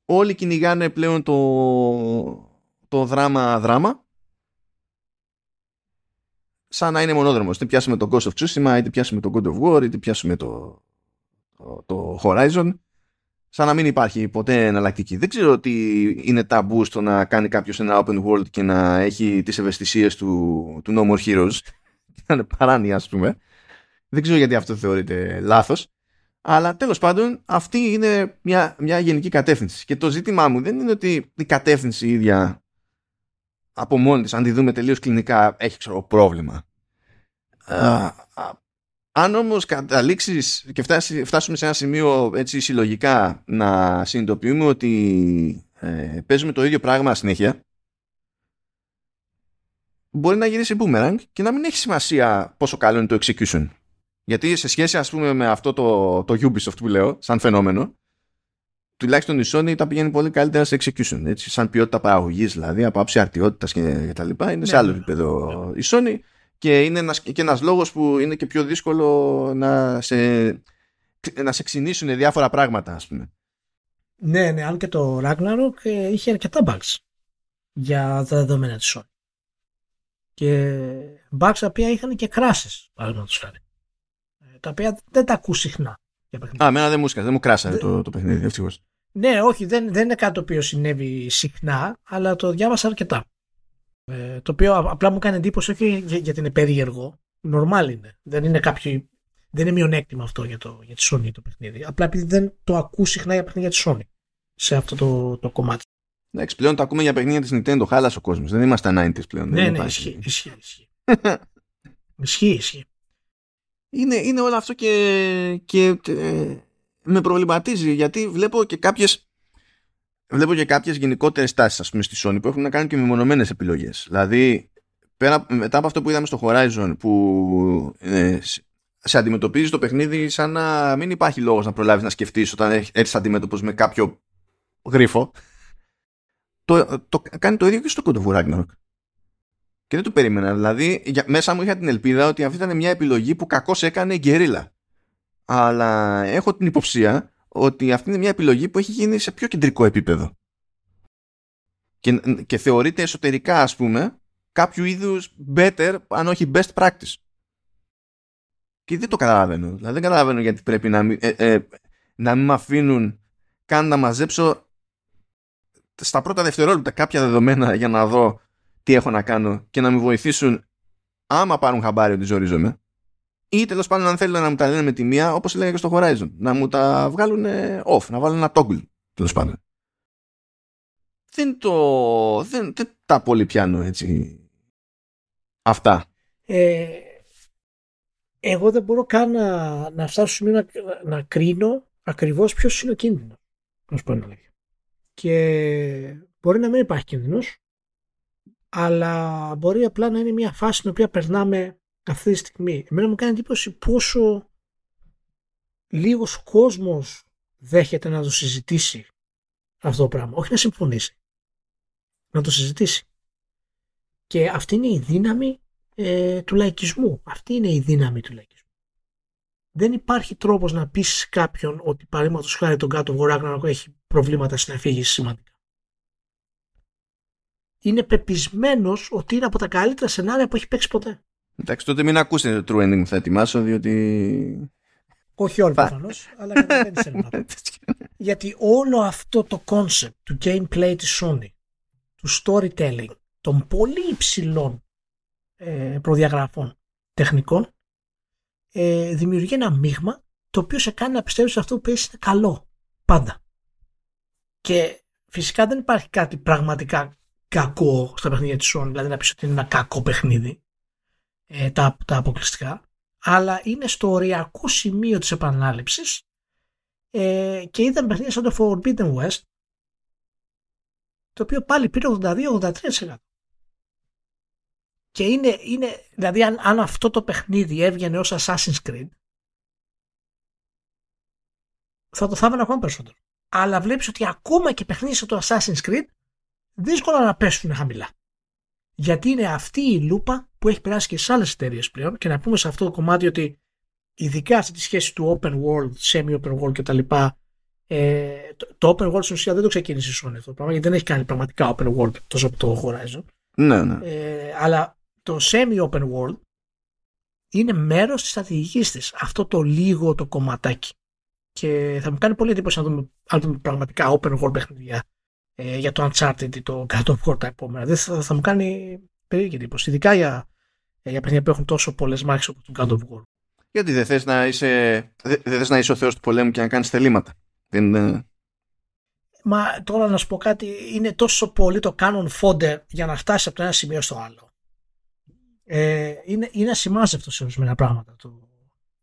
όλοι κυνηγάνε πλέον το, το δράμα-δράμα σαν να είναι μονόδρομος. Είτε πιάσουμε το Ghost of Tsushima, είτε πιάσουμε το God of War, είτε πιάσουμε το, το, το Horizon σαν να μην υπάρχει ποτέ εναλλακτική. Δεν ξέρω τι είναι ταμπού στο να κάνει κάποιος ένα open world και να έχει τις ευαισθησίες του, του No More Heroes [laughs] να είναι παράνοια ας πούμε. Δεν ξέρω γιατί αυτό θεωρείται λάθος. Αλλά τέλος πάντων αυτή είναι μια, μια γενική κατεύθυνση. Και το ζήτημά μου δεν είναι ότι η κατεύθυνση ίδια από μόνη της, αν τη δούμε τελείως κλινικά, έχει ξέρω, πρόβλημα. Α, αν όμως καταλήξεις και φτάσει, φτάσουμε σε ένα σημείο έτσι συλλογικά να συνειδητοποιούμε ότι ε, παίζουμε το ίδιο πράγμα συνέχεια μπορεί να γυρίσει boomerang και να μην έχει σημασία πόσο καλό είναι το execution. Γιατί σε σχέση ας πούμε με αυτό το, το Ubisoft που λέω σαν φαινόμενο τουλάχιστον η Sony τα πηγαίνει πολύ καλύτερα σε execution. Έτσι, σαν ποιότητα παραγωγής δηλαδή, από άψη αρτιότητας και, τα λοιπά. Είναι σε ναι, άλλο ναι. επίπεδο η Sony και είναι ένας, και ένας λόγος που είναι και πιο δύσκολο να σε, να σε ξυνήσουν διάφορα πράγματα ας πούμε. Ναι, ναι, αν και το Ragnarok ε, είχε αρκετά bugs για τα δεδομένα της Sony. Και bugs τα οποία είχαν και κράσεις, παραδείγματος χάρη. Ε, τα οποία δεν τα ακούς συχνά. Α, εμένα δεν μου δεν μου κράσανε το, το παιχνίδι, ευτυχώς. Ναι, όχι, δεν, δεν είναι κάτι το οποίο συνέβη συχνά, αλλά το διάβασα αρκετά. Ε, το οποίο απλά μου κάνει εντύπωση όχι γιατί είναι περίεργο. Νορμάλ είναι. Δεν είναι κάποιο. Δεν είναι μειονέκτημα αυτό για, το, για τη Sony το παιχνίδι. Απλά επειδή δεν το ακού συχνά για παιχνίδια της Sony σε αυτό το, το κομμάτι. Εντάξει, πλέον το ακούμε για παιχνίδια της Nintendo. Χάλασε ο κόσμος. Δεν είμαστε 90 πλέον. Ναι, ναι, ισχύει. Ισχύει, ισχύει. [laughs] ισχύει, ισχύει. Είναι, είναι όλο αυτό και, και ε, με προβληματίζει γιατί βλέπω και κάποιες βλέπω και κάποιες γενικότερες τάσεις ας πούμε στη Sony που έχουν να κάνουν και μεμονωμένες επιλογές. Δηλαδή πέρα, μετά από αυτό που είδαμε στο Horizon που ε, σε αντιμετωπίζει το παιχνίδι σαν να μην υπάρχει λόγος να προλάβεις να σκεφτείς όταν έρθεις αντιμέτωπος με κάποιο γρίφο το, το κάνει το ίδιο και στο God of War Ragnarok. Και δεν το περίμενα. Δηλαδή, για, μέσα μου είχα την ελπίδα ότι αυτή ήταν μια επιλογή που κακώς έκανε η γκερίλα. Αλλά έχω την υποψία ότι αυτή είναι μια επιλογή που έχει γίνει σε πιο κεντρικό επίπεδο. Και, και θεωρείται εσωτερικά, ας πούμε, κάποιου είδους better, αν όχι best practice. Και δεν το καταλαβαίνω. Δηλαδή δεν καταλαβαίνω γιατί πρέπει να μην, ε, ε, να μην με αφήνουν καν να μαζέψω στα πρώτα δευτερόλεπτα κάποια δεδομένα για να δω τι έχω να κάνω και να με βοηθήσουν άμα πάρουν χαμπάρι ότι ζορίζομαι ή τέλος πάντων αν θέλουν να μου τα λένε με τη μία όπως λέγανε και στο Horizon να μου τα βγάλουν off, να βάλουν ένα toggle τέλος πάντων. Δεν το δεν, δεν τα πολύ πιάνω έτσι αυτά. Ε, εγώ δεν μπορώ καν να, να φτάσω να, να κρίνω ακριβώς ποιος είναι ο κίνδυνος να σου πω και μπορεί να μην υπάρχει κίνδυνος αλλά μπορεί απλά να είναι μια φάση στην οποία περνάμε αυτή τη στιγμή. Εμένα μου κάνει εντύπωση πόσο λίγος κόσμος δέχεται να το συζητήσει αυτό το πράγμα. Όχι να συμφωνήσει. Να το συζητήσει. Και αυτή είναι η δύναμη ε, του λαϊκισμού. Αυτή είναι η δύναμη του λαϊκισμού. Δεν υπάρχει τρόπος να πεις κάποιον ότι παραδείγματος χάρη τον κάτω βορράγνα έχει προβλήματα στην αφήγηση σημαντικά είναι πεπισμένος ότι είναι από τα καλύτερα σενάρια που έχει παίξει ποτέ. Εντάξει, τότε μην ακούσετε το true ending που θα ετοιμάσω, διότι. Όχι όλοι προφανώς, αλλά καταλαβαίνεις ένα [laughs] Γιατί όλο αυτό το concept του gameplay της Sony, του storytelling, των πολύ υψηλών ε, προδιαγραφών τεχνικών, ε, δημιουργεί ένα μείγμα το οποίο σε κάνει να πιστεύεις ότι αυτό που παίζει είναι καλό. Πάντα. Και φυσικά δεν υπάρχει κάτι πραγματικά κακό στα παιχνίδια της Sony, δηλαδή να πεις ότι είναι ένα κακό παιχνίδι, ε, τα, τα αποκλειστικά, αλλά είναι στο οριακό σημείο της επανάληψης ε, και ήταν παιχνίδια σαν το Forbidden West, το οποίο πάλι πήρε 82-83%. Και είναι, είναι δηλαδή αν, αν αυτό το παιχνίδι έβγαινε ως Assassin's Creed, θα το θάβανε ακόμα περισσότερο. Αλλά βλέπεις ότι ακόμα και παιχνίδια σαν το Assassin's Creed δύσκολα να πέσουν χαμηλά. Γιατί είναι αυτή η λούπα που έχει περάσει και σε άλλες εταιρείες πλέον και να πούμε σε αυτό το κομμάτι ότι ειδικά αυτή τη σχέση του open world, semi-open world κτλ. Ε, το, το open world στην ουσία δεν το ξεκίνησε η Sony αυτό το πράγμα γιατί δεν έχει κάνει πραγματικά open world τόσο από το Horizon. Ναι, ναι. Ε, αλλά το semi-open world είναι μέρος της στρατηγικής της. Αυτό το λίγο το κομματάκι. Και θα μου κάνει πολύ εντύπωση να δούμε, αν δούμε πραγματικά open world παιχνίδια ε, για το Uncharted ή το God of War τα επόμενα. Δεν θα, θα μου κάνει περίεργη εντύπωση. Ειδικά για, για παιχνίδια που έχουν τόσο πολλές μάχες όπως το God of War. Γιατί δεν θες να είσαι, δεν θες να είσαι ο Θεός του πολέμου και να κάνεις θελήματα. Δεν, Μα τώρα να σου πω κάτι, είναι τόσο πολύ το canon fodder για να φτάσεις από το ένα σημείο στο άλλο. Ε, είναι, είναι ασημάζευτος σε ορισμένα πράγματα το,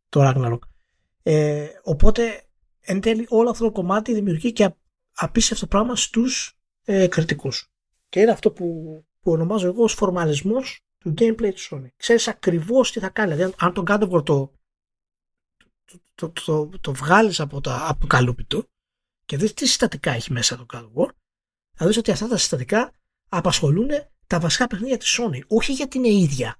το Ragnarok. Ε, οπότε εν τέλει όλο αυτό το κομμάτι δημιουργεί και απίστευτο πράγμα στους ε, κριτικούς. Και είναι αυτό που, που ονομάζω εγώ ως φορμαλισμός του gameplay της Sony. Ξέρεις ακριβώς τι θα κάνει. Δηλαδή αν τον God το, το, το, το, το βγάλεις από, τα, από το καλούπι του και δεις τι συστατικά έχει μέσα το God War, θα δεις ότι αυτά τα συστατικά απασχολούν τα βασικά παιχνίδια της Sony. Όχι γιατί είναι ίδια,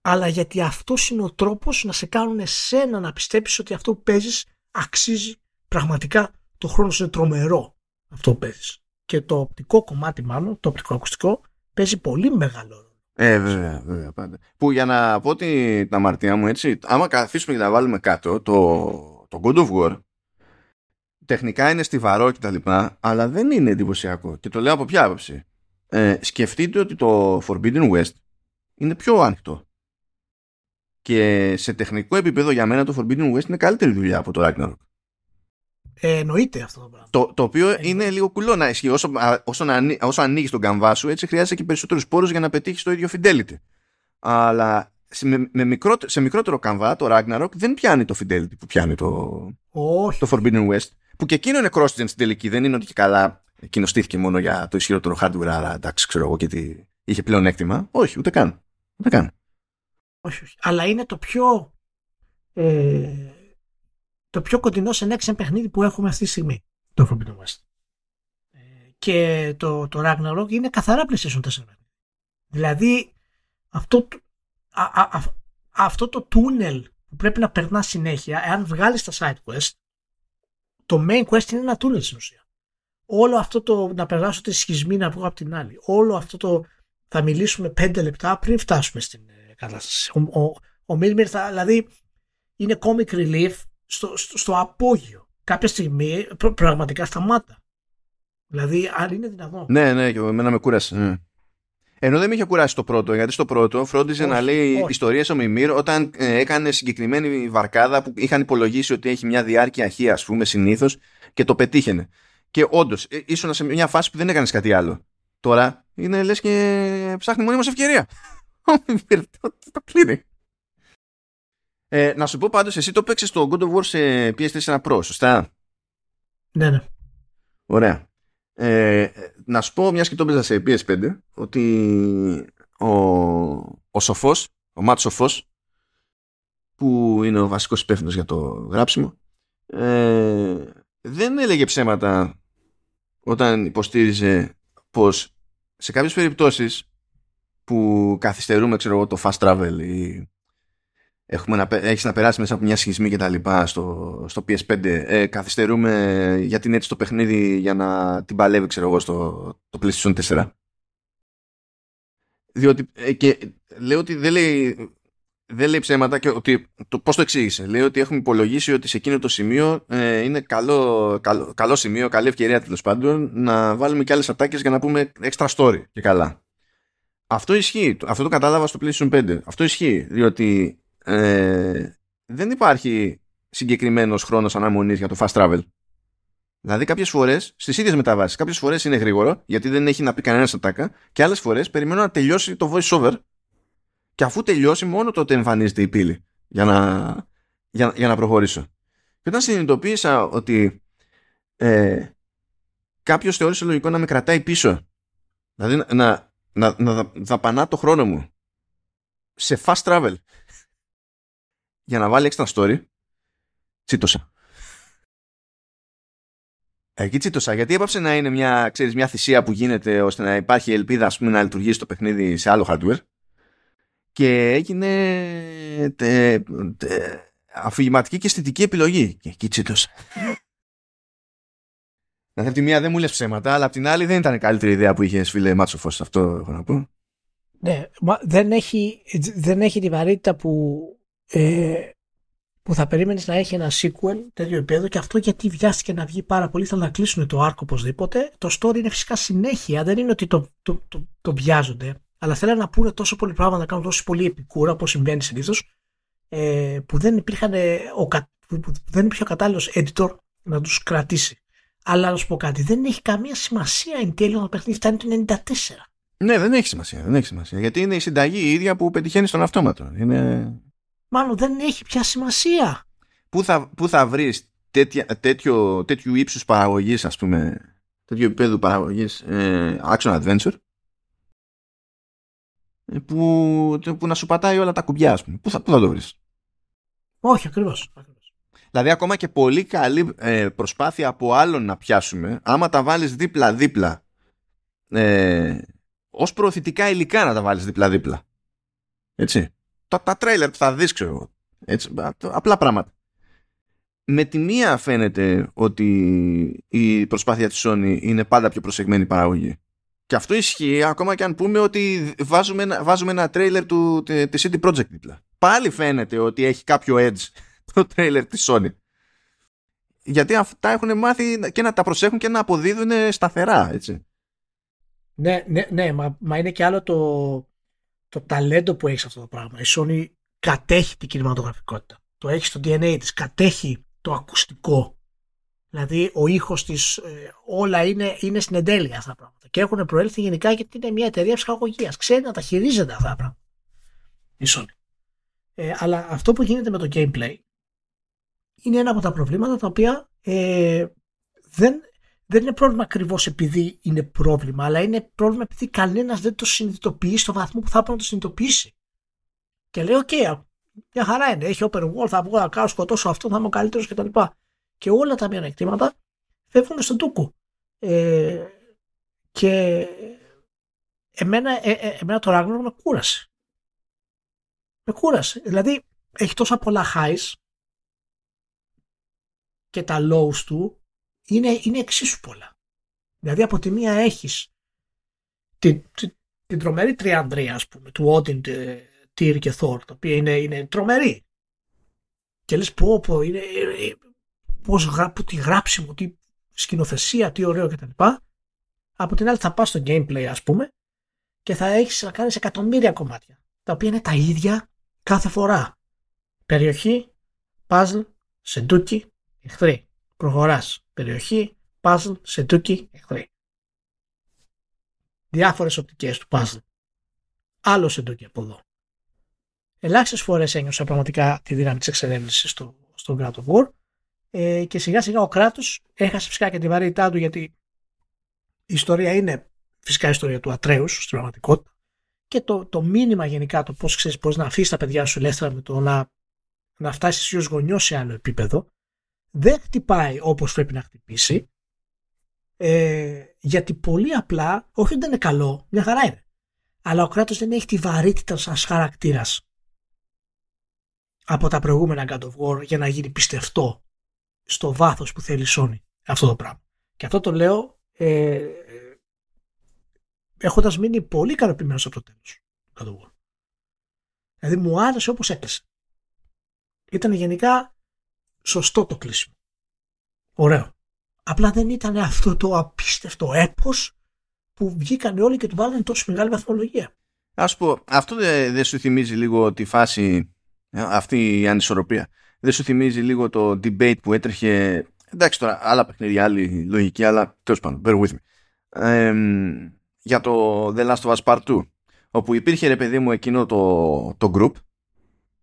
αλλά γιατί αυτός είναι ο τρόπος να σε κάνουν εσένα να πιστέψεις ότι αυτό που παίζεις αξίζει πραγματικά το χρόνο είναι τρομερό αυτό που παίζεις. Και το οπτικό κομμάτι, μάλλον, το οπτικό ακουστικό, παίζει πολύ μεγάλο ρόλο. Ε, βέβαια, βέβαια, πάντα. Που για να πω την αμαρτία μου, έτσι, άμα καθίσουμε και να βάλουμε κάτω το, το God of War, τεχνικά είναι στιβαρό και τα λοιπά, αλλά δεν είναι εντυπωσιακό. Και το λέω από ποια άποψη. Ε, σκεφτείτε ότι το Forbidden West είναι πιο ανοιχτό. Και σε τεχνικό επίπεδο για μένα το Forbidden West είναι καλύτερη δουλειά από το Ragnarok. Ε, εννοείται αυτό το πράγμα. Το, το οποίο ε, είναι λίγο κουλό να ισχύει. Όσο, όσο, όσο ανοίγεις τον καμβά σου, έτσι χρειάζεται και περισσότερους πόρους για να πετύχεις το ίδιο fidelity. Αλλά σε, με, μικρότερο, σε μικρότερο καμβά, το Ragnarok δεν πιάνει το fidelity που πιάνει το, Όχι. το Forbidden West. Που και εκείνο είναι cross-gen στην τελική. Δεν είναι ότι και καλά εκείνο στήθηκε μόνο για το ισχυρότερο hardware, αλλά εντάξει, ξέρω εγώ, γιατί είχε πλέον έκτημα. Όχι, ούτε καν. Ούτε καν. Όχι, όχι. Αλλά είναι το πιο. Ε, το πιο κοντινό σε next παιχνίδι που έχουμε αυτή τη στιγμή. Το Forbidden West. Ε, και το, το Ragnarok είναι καθαρά PlayStation 4. Δηλαδή αυτό, α, α, αυτό το τούνελ που πρέπει να περνά συνέχεια, εάν βγάλεις τα side quest, το main quest είναι ένα τούνελ στην ουσία. Όλο αυτό το να περάσω τη σχισμή να βγω από την άλλη. Όλο αυτό το θα μιλήσουμε πέντε λεπτά πριν φτάσουμε στην ε, κατάσταση. Ο, ο, ο Μίλμιρ θα, δηλαδή είναι comic relief στο, στο, στο απόγειο. Κάποια στιγμή πραγματικά σταμάτα. Δηλαδή, αν είναι δυνατόν. Ναι, ναι, και εμένα με κούρασε. Ναι. Ενώ δεν με είχε κουράσει το πρώτο, γιατί στο πρώτο φρόντιζε να λέει ιστορίες ο Μιμήρ όταν ε, έκανε συγκεκριμένη βαρκάδα που είχαν υπολογίσει ότι έχει μια διάρκεια χ, ας πούμε, συνήθως και το πετύχαινε. Και όντως, ε, ήσουν σε μια φάση που δεν έκανες κάτι άλλο. Τώρα είναι λες και ψάχνει μόνη μα ευκαιρία. [laughs] το κλείνει. Ε, να σου πω πάντως, εσύ το παίξες στο God of War σε PS4 Pro, σωστά; Ναι, ναι. Ωραία. Ε, να σου πω, μιας και το έπαιζα σε PS5, ότι ο, ο Σοφός, ο Μάτ Σοφός, που είναι ο βασικός υπεύθυνος για το γράψιμο, ε, δεν έλεγε ψέματα όταν υποστήριζε πως σε κάποιες περιπτώσεις που καθυστερούμε, ξέρω εγώ, το fast travel ή έχουμε να, έχεις να περάσεις μέσα από μια σχισμή και τα λοιπά στο, στο PS5 ες, καθυστερούμε γιατί είναι έτσι το παιχνίδι για να την παλεύει ξέρω εγώ στο το PlayStation 4 διότι ε, και λέω ότι δεν λέει δεν λέει ψέματα και ότι το, πώς το εξήγησε. Λέει ότι έχουμε υπολογίσει ότι σε εκείνο το σημείο ε, είναι καλό, καλό, καλό σημείο καλή ευκαιρία τέλος πάντων να βάλουμε και άλλες ατάκες για να πούμε extra story και καλά. Αυτό ισχύει, αυτό το κατάλαβα στο PlayStation 5 αυτό ισχύει διότι ε, δεν υπάρχει συγκεκριμένος χρόνος αναμονής για το fast travel. Δηλαδή κάποιες φορές, στις ίδιες μεταβάσεις, κάποιες φορές είναι γρήγορο, γιατί δεν έχει να πει κανένας ατάκα, και άλλες φορές περιμένω να τελειώσει το voice over και αφού τελειώσει μόνο τότε εμφανίζεται η πύλη για να, για, για να προχωρήσω. Και όταν συνειδητοποίησα ότι ε, κάποιος θεώρησε λογικό να με κρατάει πίσω, δηλαδή να, να, να, να δαπανά το χρόνο μου σε fast travel για να βάλει extra story, τσίτωσα. Εκεί τσίτωσα, γιατί έπαψε να είναι μια, ξέρεις, μια θυσία που γίνεται ώστε να υπάρχει ελπίδα ας πούμε, να λειτουργήσει το παιχνίδι σε άλλο hardware και έγινε τε, τε, αφηγηματική και αισθητική επιλογή. Και εκεί τσίτωσα. Δηλαδή, από τη μία δεν μου λες ψέματα, αλλά από την άλλη δεν ήταν η καλύτερη ιδέα που είχες φίλε Μάτσο Φως. Αυτό έχω να πω. Ναι, μα δεν έχει, δεν έχει τη βαρύτητα που ε, που θα περίμενες να έχει ένα sequel τέτοιο επίπεδο και αυτό γιατί βιάστηκε να βγει πάρα πολύ. Θέλουν να κλείσουν το arc οπωσδήποτε. Το story είναι φυσικά συνέχεια. Δεν είναι ότι το, το, το, το βιάζονται. Αλλά θέλουν να πούνε τόσο πολύ πράγματα, να κάνουν τόσο πολύ επικούρα όπως συμβαίνει συνήθως. Ε, που δεν υπήρχαν ε, ο, που, που δεν υπήρχε ο κατάλληλος editor να τους κρατήσει. Αλλά να σου πω κάτι, δεν έχει καμία σημασία εν τέλει όταν το παιχνίδι φτάνει το 94. Ναι, δεν έχει σημασία. Δεν έχει σημασία. Γιατί είναι η συνταγή η ίδια που πετυχαίνει στον αυτόματο. Είναι μάλλον δεν έχει πια σημασία. Πού θα, πού θα βρεις τέτοιο, τέτοιου ύψους παραγωγής, ας πούμε, τέτοιο επίπεδο παραγωγής ε, action adventure ε, που, που να σου πατάει όλα τα κουμπιά, ας πούμε. Πού θα, πού θα το βρεις; Όχι, ακριβώς. Δηλαδή ακόμα και πολύ καλή ε, προσπάθεια από άλλον να πιάσουμε, άμα τα βάλεις δίπλα-δίπλα ε, ως προωθητικά υλικά να τα βάλεις δίπλα-δίπλα. Έτσι τα, τα τρέιλερ που θα δεις ξέρω έτσι, απλά πράγματα με τη μία φαίνεται ότι η προσπάθεια της Sony είναι πάντα πιο προσεγμένη παραγωγή και αυτό ισχύει ακόμα και αν πούμε ότι βάζουμε ένα, βάζουμε ένα τρέιλερ του, της CD Projekt δίπλα. Πάλι φαίνεται ότι έχει κάποιο edge [laughs] το τρέιλερ της Sony. Γιατί αυτά έχουν μάθει και να τα προσέχουν και να αποδίδουν σταθερά, έτσι. Ναι, ναι, ναι μα, μα είναι και άλλο το, το ταλέντο που έχεις αυτό το πράγμα. Η Sony κατέχει την κινηματογραφικότητα. Το έχει στο DNA της, κατέχει το ακουστικό. Δηλαδή ο ήχος της, ε, όλα είναι, είναι στην εντέλεια αυτά τα πράγματα. Και έχουν προέλθει γενικά γιατί είναι μια εταιρεία ψυχαγωγίας. Ξέρει να τα χειρίζεται αυτά τα πράγματα. Η Sony. Ε, αλλά αυτό που γίνεται με το gameplay είναι ένα από τα προβλήματα τα οποία ε, δεν δεν είναι πρόβλημα ακριβώς επειδή είναι πρόβλημα, αλλά είναι πρόβλημα επειδή κανένας δεν το συνειδητοποιεί στο βαθμό που θα έπρεπε να το συνειδητοποιήσει. Και λέει: OK, okay, μια χαρά είναι. Έχει open world, θα βγω να κάνω σκοτώσω αυτό, θα είμαι ο καλύτερος κτλ. Και, και όλα τα μειονεκτήματα φεύγουν στον τούκο. Ε, και εμένα, ε, ε, εμένα το Ragnarok με κούρασε. Με κούρασε. Δηλαδή έχει τόσα πολλά highs και τα lows του είναι, είναι εξίσου πολλά. Δηλαδή από τη μία έχεις την, την, την τρομερή τριαντρία ας πούμε του Odin, Tyr και Thor τα οποία είναι, είναι τρομερή και λες πω πω είναι, πώς γρα, τι γράψιμο, τι σκηνοθεσία, τι ωραίο κτλ. Από την άλλη θα πας στο gameplay ας πούμε και θα έχεις να κάνεις εκατομμύρια κομμάτια τα οποία είναι τα ίδια κάθε φορά. Περιοχή, puzzle, σεντούκι, εχθρή. Προχωράς. Περιοχή, puzzle, σεντούκι, εχθρή. Διάφορες οπτικές του puzzle. Άλλο σεντούκι από εδώ. Ελάχιστες φορές ένιωσα πραγματικά τη δύναμη της εξερεύνησης στο, στο God of War ε, και σιγά σιγά ο κράτος έχασε φυσικά και τη βαρύτητά του γιατί η ιστορία είναι φυσικά η ιστορία του Ατρέους στην πραγματικότητα και το, το μήνυμα γενικά το πώς ξέρεις πώς να αφήσεις τα παιδιά σου ελεύθερα με το να, να φτάσεις ως γονιός σε άλλο επίπεδο δεν χτυπάει όπως πρέπει να χτυπήσει ε, γιατί πολύ απλά όχι ότι δεν είναι καλό, μια χαρά είναι αλλά ο κράτος δεν έχει τη βαρύτητα σαν χαρακτήρας από τα προηγούμενα God of War για να γίνει πιστευτό στο βάθος που θέλει η Sony αυτό το πράγμα. Και αυτό το λέω ε, έχοντας μείνει πολύ ικανοποιημένος από το τέλος God of War. Δηλαδή μου άρεσε όπως έκλεισε. Ήταν γενικά σωστό το κλείσιμο. Ωραίο. Απλά δεν ήταν αυτό το απίστευτο έπος που βγήκαν όλοι και του βάλανε τόσο μεγάλη βαθμολογία. Ας πω, αυτό δεν δε σου θυμίζει λίγο τη φάση ε, αυτή η ανισορροπία. Δεν σου θυμίζει λίγο το debate που έτρεχε. Εντάξει τώρα, άλλα παιχνίδια, άλλη λογική, αλλά τέλος πάντων, bear with me. Ε, για το The Last of Us Part 2. Όπου υπήρχε ρε παιδί μου εκείνο το, το group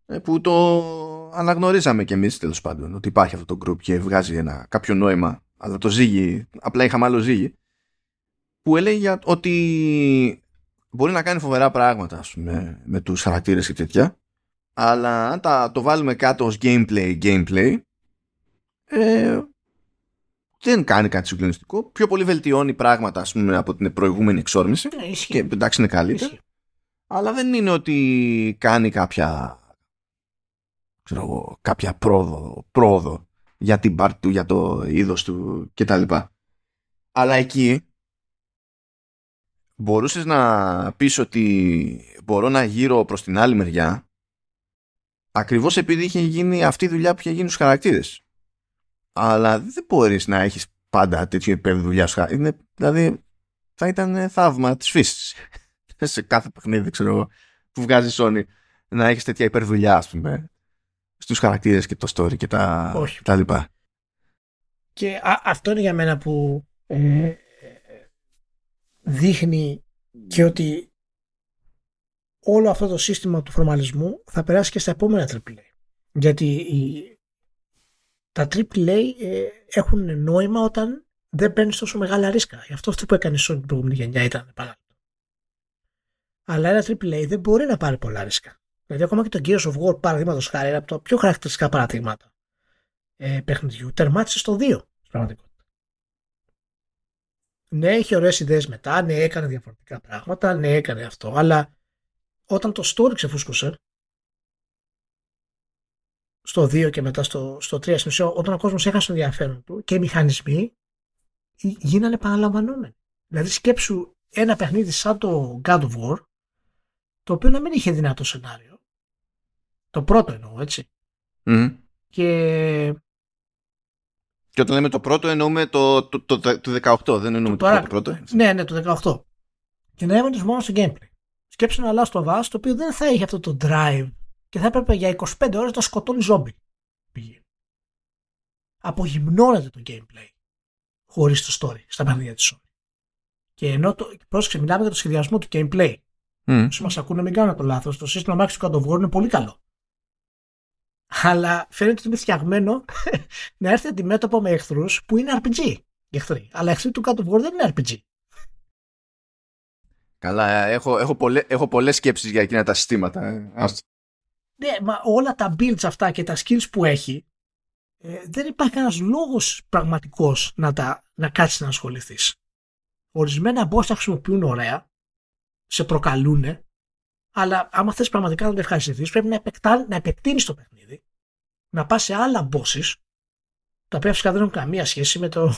ε, που το αναγνωρίζαμε κι εμείς τέλος πάντων ότι υπάρχει αυτό το group και βγάζει ένα κάποιο νόημα αλλά το ζύγι, απλά είχαμε άλλο ζύγι που έλεγε ότι μπορεί να κάνει φοβερά πράγματα ας πούμε, με τους χαρακτήρες και τέτοια αλλά αν τα, το βάλουμε κάτω ως gameplay, gameplay, ε, δεν κάνει κάτι συγκλονιστικό. Πιο πολύ βελτιώνει πράγματα ας πούμε, από την προηγούμενη εξόρμηση. Ναι, και εντάξει είναι καλύτερο. Αλλά δεν είναι ότι κάνει κάποια ξέρω εγώ, κάποια πρόοδο, πρόοδο για την πάρτι του, για το είδος του κτλ. Αλλά εκεί μπορούσες να πεις ότι μπορώ να γύρω προς την άλλη μεριά Ακριβώς επειδή είχε γίνει αυτή η δουλειά που είχε γίνει στους χαρακτήρες. Αλλά δεν μπορείς να έχεις πάντα τέτοιο επίπεδο δουλειάς στου χαρακτήρε. Δηλαδή θα ήταν θαύμα της φύσης. [laughs] σε κάθε παιχνίδι, ξέρω εγώ, που βγάζει Sony να έχεις τέτοια υπερδουλειά, ας πούμε, στους χαρακτήρες και το story και τα, τα λοιπά. Και αυτό είναι για μένα που ε, δείχνει και ότι όλο αυτό το σύστημα του φορμαλισμού θα περάσει και στα επόμενα AAA. Γιατί οι, τα AAA ε, έχουν νόημα όταν δεν παίρνεις τόσο μεγάλα ρίσκα. Γι' αυτό αυτό που έκανε η Sony την προηγούμενη γενιά ήταν παράδειγμα. Αλλά ένα AAA δεν μπορεί να πάρει πολλά ρίσκα. Δηλαδή, ακόμα και το Gears of War, παραδείγματος χάρη, είναι από τα πιο χαρακτηριστικά παραδείγματα ε, παιχνιδιού. Τερμάτισε στο 2 στην πραγματικότητα. Ναι, έχει ωραίες ιδέες μετά, ναι, έκανε διαφορετικά πράγματα, ναι, έκανε αυτό, αλλά όταν το story ξεφούσκωσε στο 2 και μετά στο, στο 3 στην όταν ο κόσμος έχασε το ενδιαφέρον του και οι μηχανισμοί γίνανε επαναλαμβανόμενοι. Δηλαδή σκέψου ένα παιχνίδι σαν το God of War το οποίο να μην είχε δυνατό σενάριο. Το πρώτο εννοώ, έτσι. Και... Και όταν λέμε το πρώτο εννοούμε το, το, το, το, 18, δεν εννοούμε το, το, πρώτο. Ναι, ναι, το 18. Και να έμενε μόνο στο gameplay. Σκέψε ένα Last of Us το οποίο δεν θα είχε αυτό το drive και θα έπρεπε για 25 ώρες να σκοτώνει ζόμπι. Πήγε. Απογυμνώνεται το gameplay χωρίς το story στα παιχνίδια της Sony. Και ενώ το, πρόσεξε, μιλάμε για το σχεδιασμό του gameplay. Mm. Όσοι μας ακούνε μην κάνουν το λάθος, το σύστημα Max του God είναι πολύ καλό. Αλλά φαίνεται ότι είναι φτιαγμένο [laughs] να έρθει αντιμέτωπο με εχθρούς που είναι RPG. Εχθροί. Αλλά εχθροί του God δεν είναι RPG. Καλά, έχω, έχω, πολλέ, έχω πολλές σκέψεις για εκείνα τα συστήματα. Ε. Ναι, μα όλα τα builds αυτά και τα skills που έχει ε, δεν υπάρχει κανένας λόγος πραγματικός να, τα, να κάτσεις να ασχοληθείς. Ορισμένα boss τα χρησιμοποιούν ωραία σε προκαλούν, αλλά άμα θες πραγματικά να το ευχαριστηθείς πρέπει να, επεκτά, να επεκτείνεις το παιχνίδι, να πας σε άλλα bosses, τα οποία φυσικά δεν έχουν καμία σχέση με το,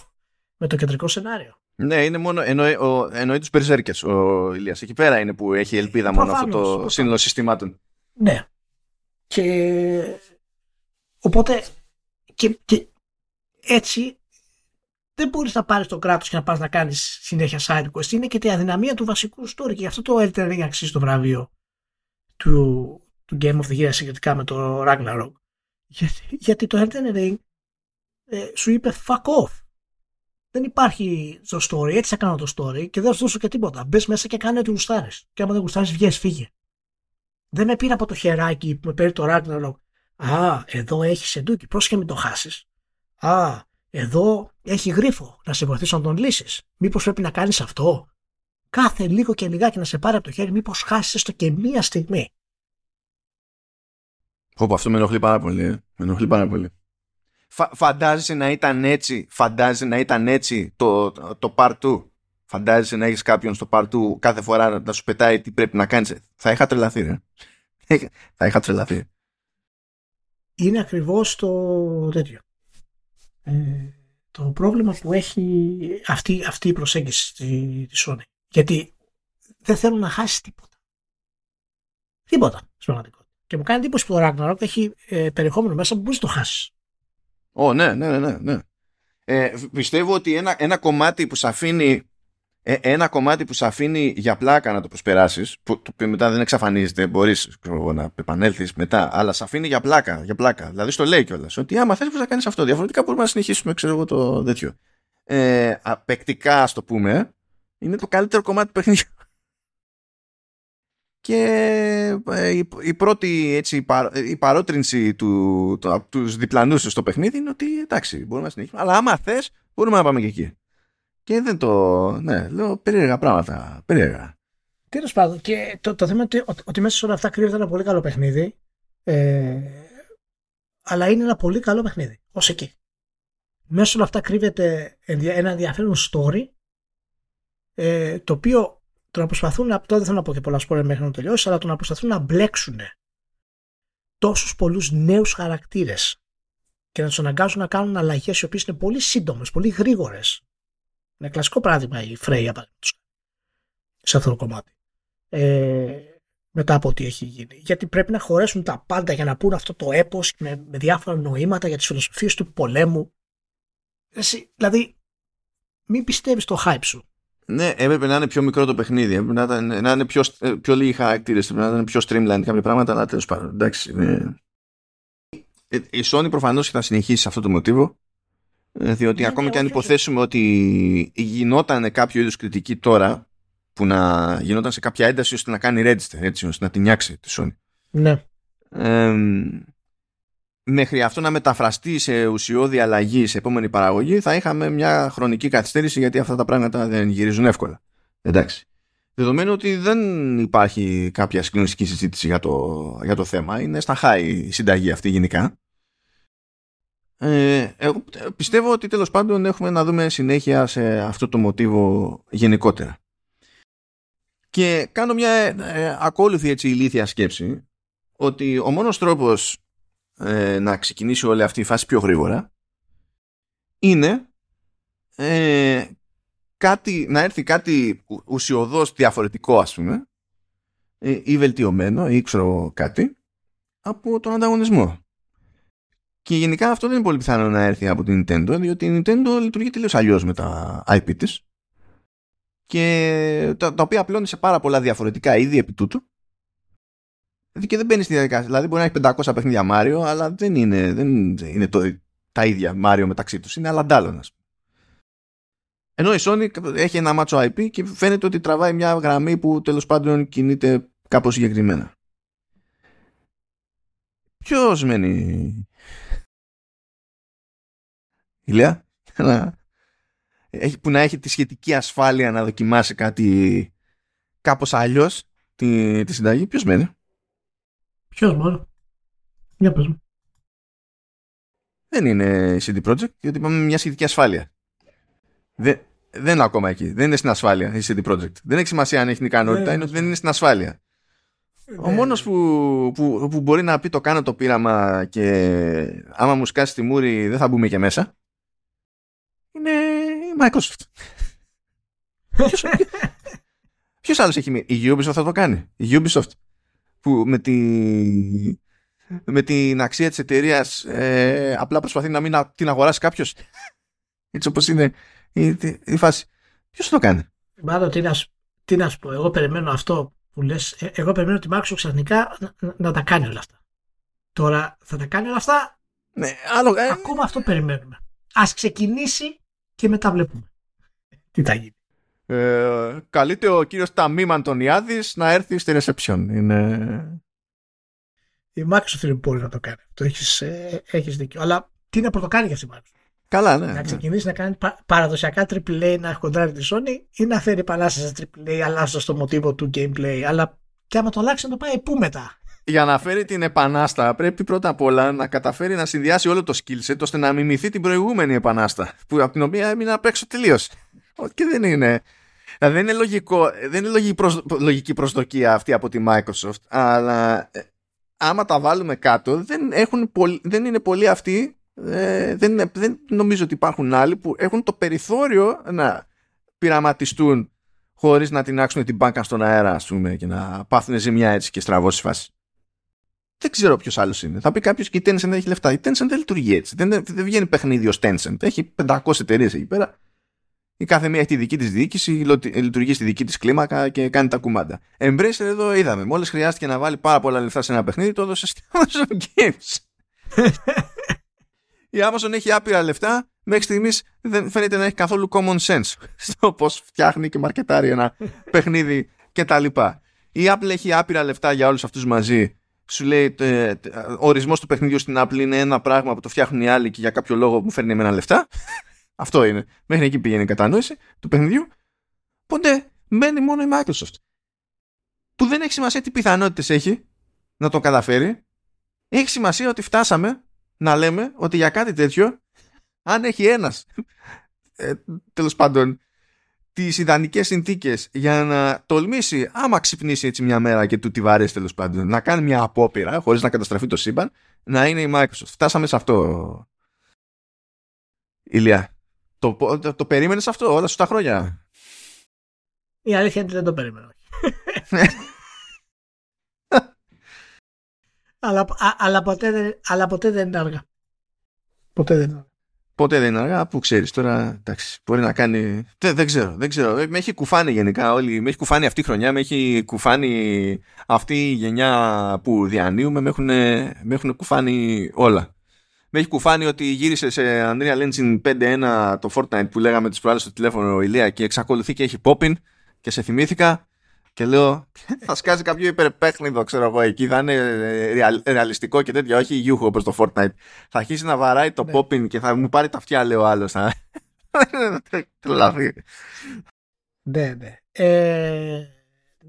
με το κεντρικό σενάριο. Ναι, είναι μόνο, εννοεί, ο, εννοεί τους Berserkers ο Ηλίας. Εκεί πέρα είναι που έχει ελπίδα μόνο αυτό το προφανώς. σύνολο συστημάτων. Ναι. Και οπότε και, και έτσι δεν μπορείς να πάρεις το κράτος και να πας να κάνεις συνέχεια side quest. Είναι και η αδυναμία του βασικού story. Και γι' αυτό το Elden Ring αξίζει το βραβείο του, του Game of the Year συγκεκριτικά με το Ragnarok. Γιατί, γιατί το Elden Ring ε, σου είπε fuck off. Δεν υπάρχει το story, έτσι θα κάνω το story και δεν θα σου δώσω και τίποτα. Μπες μέσα και κάνε ό,τι γουστάρεις. Και άμα δεν γουστάρεις, βγες, φύγε. Δεν με πήρε από το χεράκι που με παίρνει το Ragnarok. Α, εδώ έχεις σεντούκι, πρόσχε μην το χάσεις. Α, εδώ έχει γρίφο, να σε βοηθήσω να τον λύσεις. Μήπως πρέπει να κάνεις αυτό; Κάθε λίγο και λιγάκι να σε πάρει από το χέρι, μήπως χάσει έστω και μία στιγμή. Όπω αυτό με ενοχλεί πάρα πολύ. Ε. Με ενοχλεί πάρα πολύ. Φα, φαντάζεσαι να ήταν έτσι, φαντάζεσαι να ήταν έτσι το, το, το part 2. Φαντάζεσαι να έχεις κάποιον στο part 2 κάθε φορά να σου πετάει τι πρέπει να κάνεις; Θα είχα τρελαθεί, ρε. [laughs] Θα είχα τρελαθεί. Είναι ακριβώς το τέτοιο. Ε, το πρόβλημα που έχει αυτή, αυτή η προσέγγιση τη, Sony. Γιατί δεν θέλουν να χάσει τίποτα. Τίποτα στην πραγματικότητα. Και μου κάνει εντύπωση που το Ragnarok έχει ε, περιεχόμενο μέσα που μπορείς να το χάσεις. Ω, ναι, ναι, ναι, ναι. Ε, πιστεύω ότι ένα, ένα κομμάτι που σε αφήνει ε, ένα κομμάτι που σε αφήνει για πλάκα να το προσπεράσεις που, το οποίο μετά δεν εξαφανίζεται μπορείς να επανέλθεις μετά αλλά σε αφήνει για πλάκα, για πλάκα δηλαδή στο λέει κιόλας. ότι άμα θες να κάνεις αυτό διαφορετικά μπορούμε να συνεχίσουμε ξέρω εγώ το τέτοιο ε, απεκτικά ας το πούμε είναι το καλύτερο κομμάτι του παιχνιδιού [laughs] και ε, η, η, πρώτη έτσι, η, παρ, η παρότρινση του, το, από τους διπλανούς στο παιχνίδι είναι ότι εντάξει μπορούμε να συνεχίσουμε αλλά άμα θες μπορούμε να πάμε και εκεί και δεν το. Ναι, λέω περίεργα πράγματα. Περίεργα. Τέλος πάντων, και το, το θέμα είναι ότι, ότι μέσα σε όλα αυτά κρύβεται ένα πολύ καλό παιχνίδι. Ε, αλλά είναι ένα πολύ καλό παιχνίδι. Ω εκεί. Μέσα σε όλα αυτά κρύβεται ένα ενδιαφέρον story. Ε, το οποίο το να προσπαθούν να. Τώρα δεν θέλω να πω και πολλά σπόρια μέχρι να τελειώσει, αλλά το να προσπαθούν να μπλέξουν τόσους πολλούς νέους χαρακτήρες και να τους αναγκάζουν να κάνουν αλλαγές οι οποίες είναι πολύ σύντομες, πολύ γρήγορες είναι κλασικό παράδειγμα η Φρέια σε αυτό το κομμάτι. Ε, μετά από ό,τι έχει γίνει. Γιατί πρέπει να χωρέσουν τα πάντα για να πούν αυτό το έπος με, με διάφορα νοήματα για τις φιλοσοφίες του πολέμου. Εσύ, δηλαδή, μην πιστεύεις το hype σου. Ναι, έπρεπε να είναι πιο μικρό το παιχνίδι. Έπρεπε να, ήταν, να είναι πιο, πιο λίγοι χαρακτήρες. Έπρεπε να είναι πιο streamlined κάποια πράγματα. Αλλά τέλος πάντων. Εντάξει. Ναι. Η Sony προφανώς θα συνεχίσει αυτό το μοτίβο. Ε, διότι ναι, ακόμη ναι, και αν υποθέσουμε ότι γινόταν κάποιο είδους κριτική τώρα που να γινόταν σε κάποια ένταση ώστε να κάνει register, έτσι, ώστε να την νιάξει τη Sony. Ναι. Μέχρι αυτό να μεταφραστεί σε ουσιώδη αλλαγή σε επόμενη παραγωγή θα είχαμε μια χρονική καθυστέρηση γιατί αυτά τα πράγματα δεν γυρίζουν εύκολα. Εντάξει. Δεδομένου ότι δεν υπάρχει κάποια συγκλονιστική συζήτηση για το, για το θέμα, είναι στα high η συνταγή αυτή γενικά. Ε, εγώ πιστεύω ότι τέλος πάντων έχουμε να δούμε συνέχεια σε αυτό το μοτίβο γενικότερα. Και κάνω μια ε, ακόλουθη έτσι ηλίθια σκέψη ότι ο μόνος τρόπος ε, να ξεκινήσει όλη αυτή η φάση πιο γρήγορα είναι ε, κάτι, να έρθει κάτι ουσιοδός διαφορετικό ας πούμε ε, ή βελτιωμένο ή ξέρω κάτι από τον ανταγωνισμό. Και γενικά αυτό δεν είναι πολύ πιθανό να έρθει από την Nintendo, διότι η Nintendo λειτουργεί τελείως αλλιώς με τα IP της. Και τα, τα οποία απλώνει σε πάρα πολλά διαφορετικά είδη επί τούτου. Και δεν μπαίνει στη διαδικασία. Δηλαδή μπορεί να έχει 500 παιχνίδια Mario, αλλά δεν είναι, δεν είναι το, τα ίδια Mario μεταξύ τους. Είναι αλλαντάλλον, Ενώ η Sony έχει ένα μάτσο IP και φαίνεται ότι τραβάει μια γραμμή που τέλος πάντων κινείται κάπως συγκεκριμένα. Ποιος μένει; Ηλία, που να έχει τη σχετική ασφάλεια να δοκιμάσει κάτι κάπως αλλιώς τη, τη συνταγή. Ποιος μένει; Ποιος μόνο. Για πες μου. Δεν είναι CD Projekt, γιατί είπαμε μια σχετική ασφάλεια. Δεν, δεν είναι ακόμα εκεί. Δεν είναι στην ασφάλεια η CD Projekt. Δεν έχει σημασία αν έχει την ικανότητα, είναι ότι δεν είναι στην ασφάλεια. Ο Ναι. μόνος που, που, που μπορεί να πει το κάνω το πείραμα και άμα μου σκάσει τη μούρη δεν θα μπούμε και μέσα είναι η Microsoft. [laughs] ποιος, ποιος άλλος έχει μείνει; Η Ubisoft θα το κάνει. Η Ubisoft που με, τη, με την αξία της εταιρείας ε, απλά προσπαθεί να μην α- την αγοράσει κάποιος. Έτσι όπως είναι η, η, η φάση. Ποιος θα το κάνει; Μάλλον τι να, σου- τι να σου πω. Εγώ περιμένω αυτό που λες. ε, Εγώ περιμένω τη Microsoft ξαφνικά να, να- να τα κάνει όλα αυτά. Τώρα θα τα κάνει όλα αυτά; Ναι, άλλο, ε, Ακόμα αυτό περιμένουμε. Ας ξεκινήσει και μετά βλέπουμε. Τι θα γίνει. Ε, καλείται ο κύριος Ταμίμ Αντωνιάδης να έρθει στη reception. Είναι... Η Microsoft δεν μπορεί να το κάνει. Το έχεις, ε, έχεις δίκιο. Αλλά τι να πρωτοκάνει για αυτή η Microsoft; Καλά, ναι. Να ναι. ξεκινήσει να κάνει πα- παραδοσιακά AAA να κοντράρει τη Sony ή να φέρει επανάσταση σε AAA αλλάζοντας το μοτίβο του gameplay. Αλλά και άμα το αλλάξει να το πάει πού μετά; Για να φέρει την επανάστα πρέπει πρώτα απ' όλα να καταφέρει να συνδυάσει όλο το skill set ώστε να μιμηθεί την προηγούμενη επανάστα που, από την οποία έμεινε απ' έξω τελείως. Και δεν είναι... Δηλαδή δεν είναι, λογικό, δεν είναι λογική, προσ- λογική προσδοκία αυτή από τη Microsoft αλλά ε, άμα τα βάλουμε κάτω δεν, έχουν πολλ- δεν είναι πολλοί αυτοί ε, δεν, είναι- δεν νομίζω ότι υπάρχουν άλλοι που έχουν το περιθώριο να πειραματιστούν χωρίς να την την μπάνκα στον αέρα ας πούμε και να πάθουν ζημιά έτσι και στραβώσεις φάση. Δεν ξέρω ποιος άλλος είναι. Θα πει κάποιος και η Tencent έχει λεφτά. Η Tencent δεν λειτουργεί έτσι. Δεν, δεν βγαίνει παιχνίδι ως Tencent. Έχει 500 εταιρείες εκεί πέρα. Η κάθε μία έχει τη δική της διοίκηση, λο- λειτουργεί στη δική της κλίμακα και κάνει τα κουμάντα. Embracer εδώ είδαμε. Μόλις χρειάστηκε να βάλει πάρα πολλά λεφτά σε ένα παιχνίδι, το έδωσε στη [laughs] Amazon Games. η Amazon έχει άπειρα λεφτά. Μέχρι στιγμής δεν φαίνεται να έχει καθόλου common sense [laughs] στο πώς φτιάχνει και μαρκετάρει ένα παιχνίδι κτλ. Η Apple έχει άπειρα λεφτά για όλους αυτούς μαζί σου λέει ε, ε, ο ορισμός του παιχνιδιού στην Apple είναι ένα πράγμα που το φτιάχνουν οι άλλοι και για κάποιο λόγο μου φέρνει εμένα λεφτά. Αυτό είναι. Μέχρι εκεί πηγαίνει η κατανόηση του παιχνιδιού. Οπότε μένει μόνο η Microsoft. Που δεν έχει σημασία τι πιθανότητες έχει να το καταφέρει. Έχει σημασία ότι φτάσαμε να λέμε ότι για κάτι τέτοιο αν έχει ένας ε, τέλος πάντων τις ιδανικές συνθήκες για να τολμήσει άμα ξυπνήσει έτσι μια μέρα και του τη βαρέσει τέλος πάντων να κάνει μια απόπειρα χωρίς να καταστραφεί το σύμπαν να είναι η Microsoft. Φτάσαμε σε αυτό Ηλία. Το, το, το περίμενες αυτό όλα σου τα χρόνια; Η αλήθεια είναι ότι δεν το περίμενα. [laughs] αλλά, α- αλλά, ποτέ, δεν- αλλά ποτέ δεν είναι αργά. Ποτέ δεν είναι αργά. Ποτέ δεν είναι αργά που ξέρεις τώρα εντάξει, μπορεί να κάνει δεν, δεν ξέρω, δεν ξέρω Ε, με έχει κουφάνει γενικά όλοι, με έχει κουφάνει αυτή η χρονιά με έχει κουφάνει αυτή η γενιά που διανύουμε με έχουν, με έχουν κουφάνει όλα με έχει κουφάνει ότι γύρισε σε Unreal Engine 5.1 το Fortnite που λέγαμε τις προάλλες στο τηλέφωνο ο Ηλία και εξακολουθεί και έχει popping και σε θυμήθηκα και λέω [laughs] θα σκάζει κάποιο υπερπέχνιδο ξέρω εγώ εκεί θα είναι ε, ρεαλ- ρεαλιστικό και τέτοια όχι γιούχο όπως το Fortnite θα αρχίσει να βαράει το Ναι. popping και θα μου πάρει τα αυτιά λέει ο άλλος θα- [laughs] Τρελαθεί. Ναι, ναι. Ε,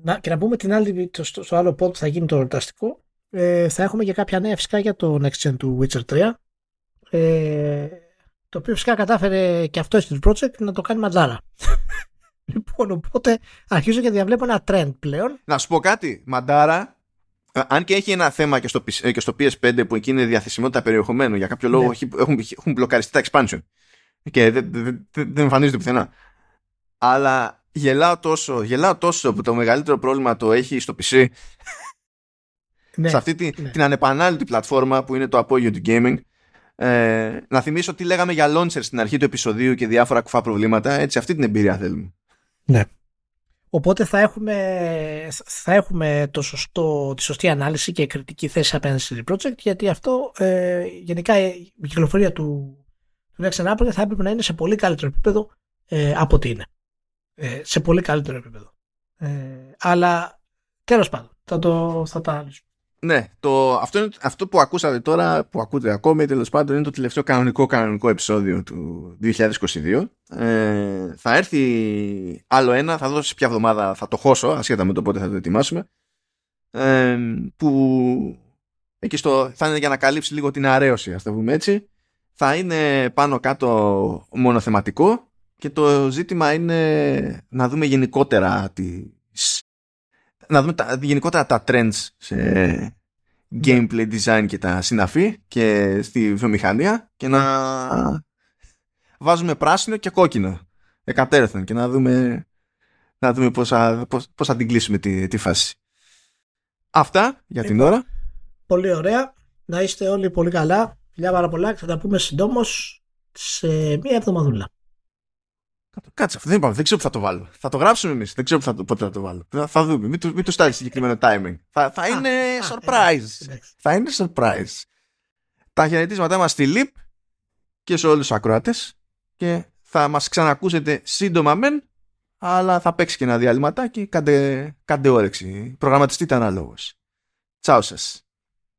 να, και να πούμε την άλλη, το, στο, στο άλλο pod που θα γίνει το εορταστικό, ε, θα έχουμε και κάποια νέα φυσικά για το Next Gen του Witcher 3. Ε, το οποίο φυσικά κατάφερε και αυτό στην project να το κάνει ματζάρα. [laughs] λοιπόν, οπότε αρχίζω και διαβλέπω ένα trend πλέον. Να σου πω κάτι, Μαντάρα, ε, αν και έχει ένα θέμα και στο, PS- ε, και στο PS5 που εκεί είναι διαθεσιμότητα περιεχομένου, για κάποιο λόγο Ναι. έχει- έχουν, έχουν μπλοκαριστεί τα expansion και δεν, δεν, δεν, δεν εμφανίζονται πουθενά. Αλλά γελάω τόσο, γελάω τόσο που το μεγαλύτερο πρόβλημα το έχει στο PC, Ναι, σε αυτή τη, ναι. την ανεπανάληπτη πλατφόρμα που είναι το απόγειο του gaming. Ε, να θυμίσω τι λέγαμε για launcher στην αρχή του επεισοδίου και διάφορα κουφά προβλήματα. Έτσι, αυτή την εμπειρία θέλουμε. Οπότε θα έχουμε, θα έχουμε το σωστό, τη σωστή ανάλυση και κριτική θέση απέναντι στη project γιατί αυτό ε, γενικά η κυκλοφορία του, του Next Gen Apple θα έπρεπε να είναι σε πολύ καλύτερο επίπεδο ε, από ό,τι είναι. Ε, σε πολύ καλύτερο επίπεδο. Ε, αλλά τέλος πάντων θα, το, θα τα αναλύσουμε. Ναι, το, αυτό, είναι, αυτό που ακούσατε τώρα, που ακούτε ακόμη τέλος πάντων, είναι το τελευταίο κανονικό κανονικό επεισόδιο του 2022. Ε, θα έρθει άλλο ένα, θα δώσει ποια εβδομάδα θα το χώσω, ασχέτα με το πότε θα το ετοιμάσουμε. Ε, που εκεί στο, θα είναι για να καλύψει λίγο την αρέωση, ας το πούμε έτσι. Θα είναι πάνω κάτω μονοθεματικό και το ζήτημα είναι να δούμε γενικότερα τις, να δούμε τα, γενικότερα τα trends σε ναι. gameplay design και τα συναφή και στη βιομηχανία και να βάζουμε πράσινο και κόκκινο εκατέρωθεν και να δούμε, να δούμε πώς, θα, πώς, πώς θα την κλείσουμε τη, τη φάση. Αυτά για την ώρα. Πολύ ωραία. Να είστε όλοι πολύ καλά. Φιλιά πάρα πολλά και θα τα πούμε συντόμως σε μία εβδομαδούλα. Κάτσε, δεν είπαμε, δεν ξέρω που θα το βάλω. Θα το γράψουμε εμείς. Δεν ξέρω που θα το, πότε θα το βάλω. Θα, θα δούμε. Μην του, μην στάλει συγκεκριμένο timing. Θα, θα είναι surprise. θα είναι surprise. Τα χαιρετίσματά μας στη ΛΥΠ και σε όλους τους ακροάτες. Και θα μας ξανακούσετε σύντομα μεν, αλλά θα παίξει και ένα διαλυματάκι. Κάντε, κάντε όρεξη. Προγραμματιστείτε αναλόγως. Τσάου σας.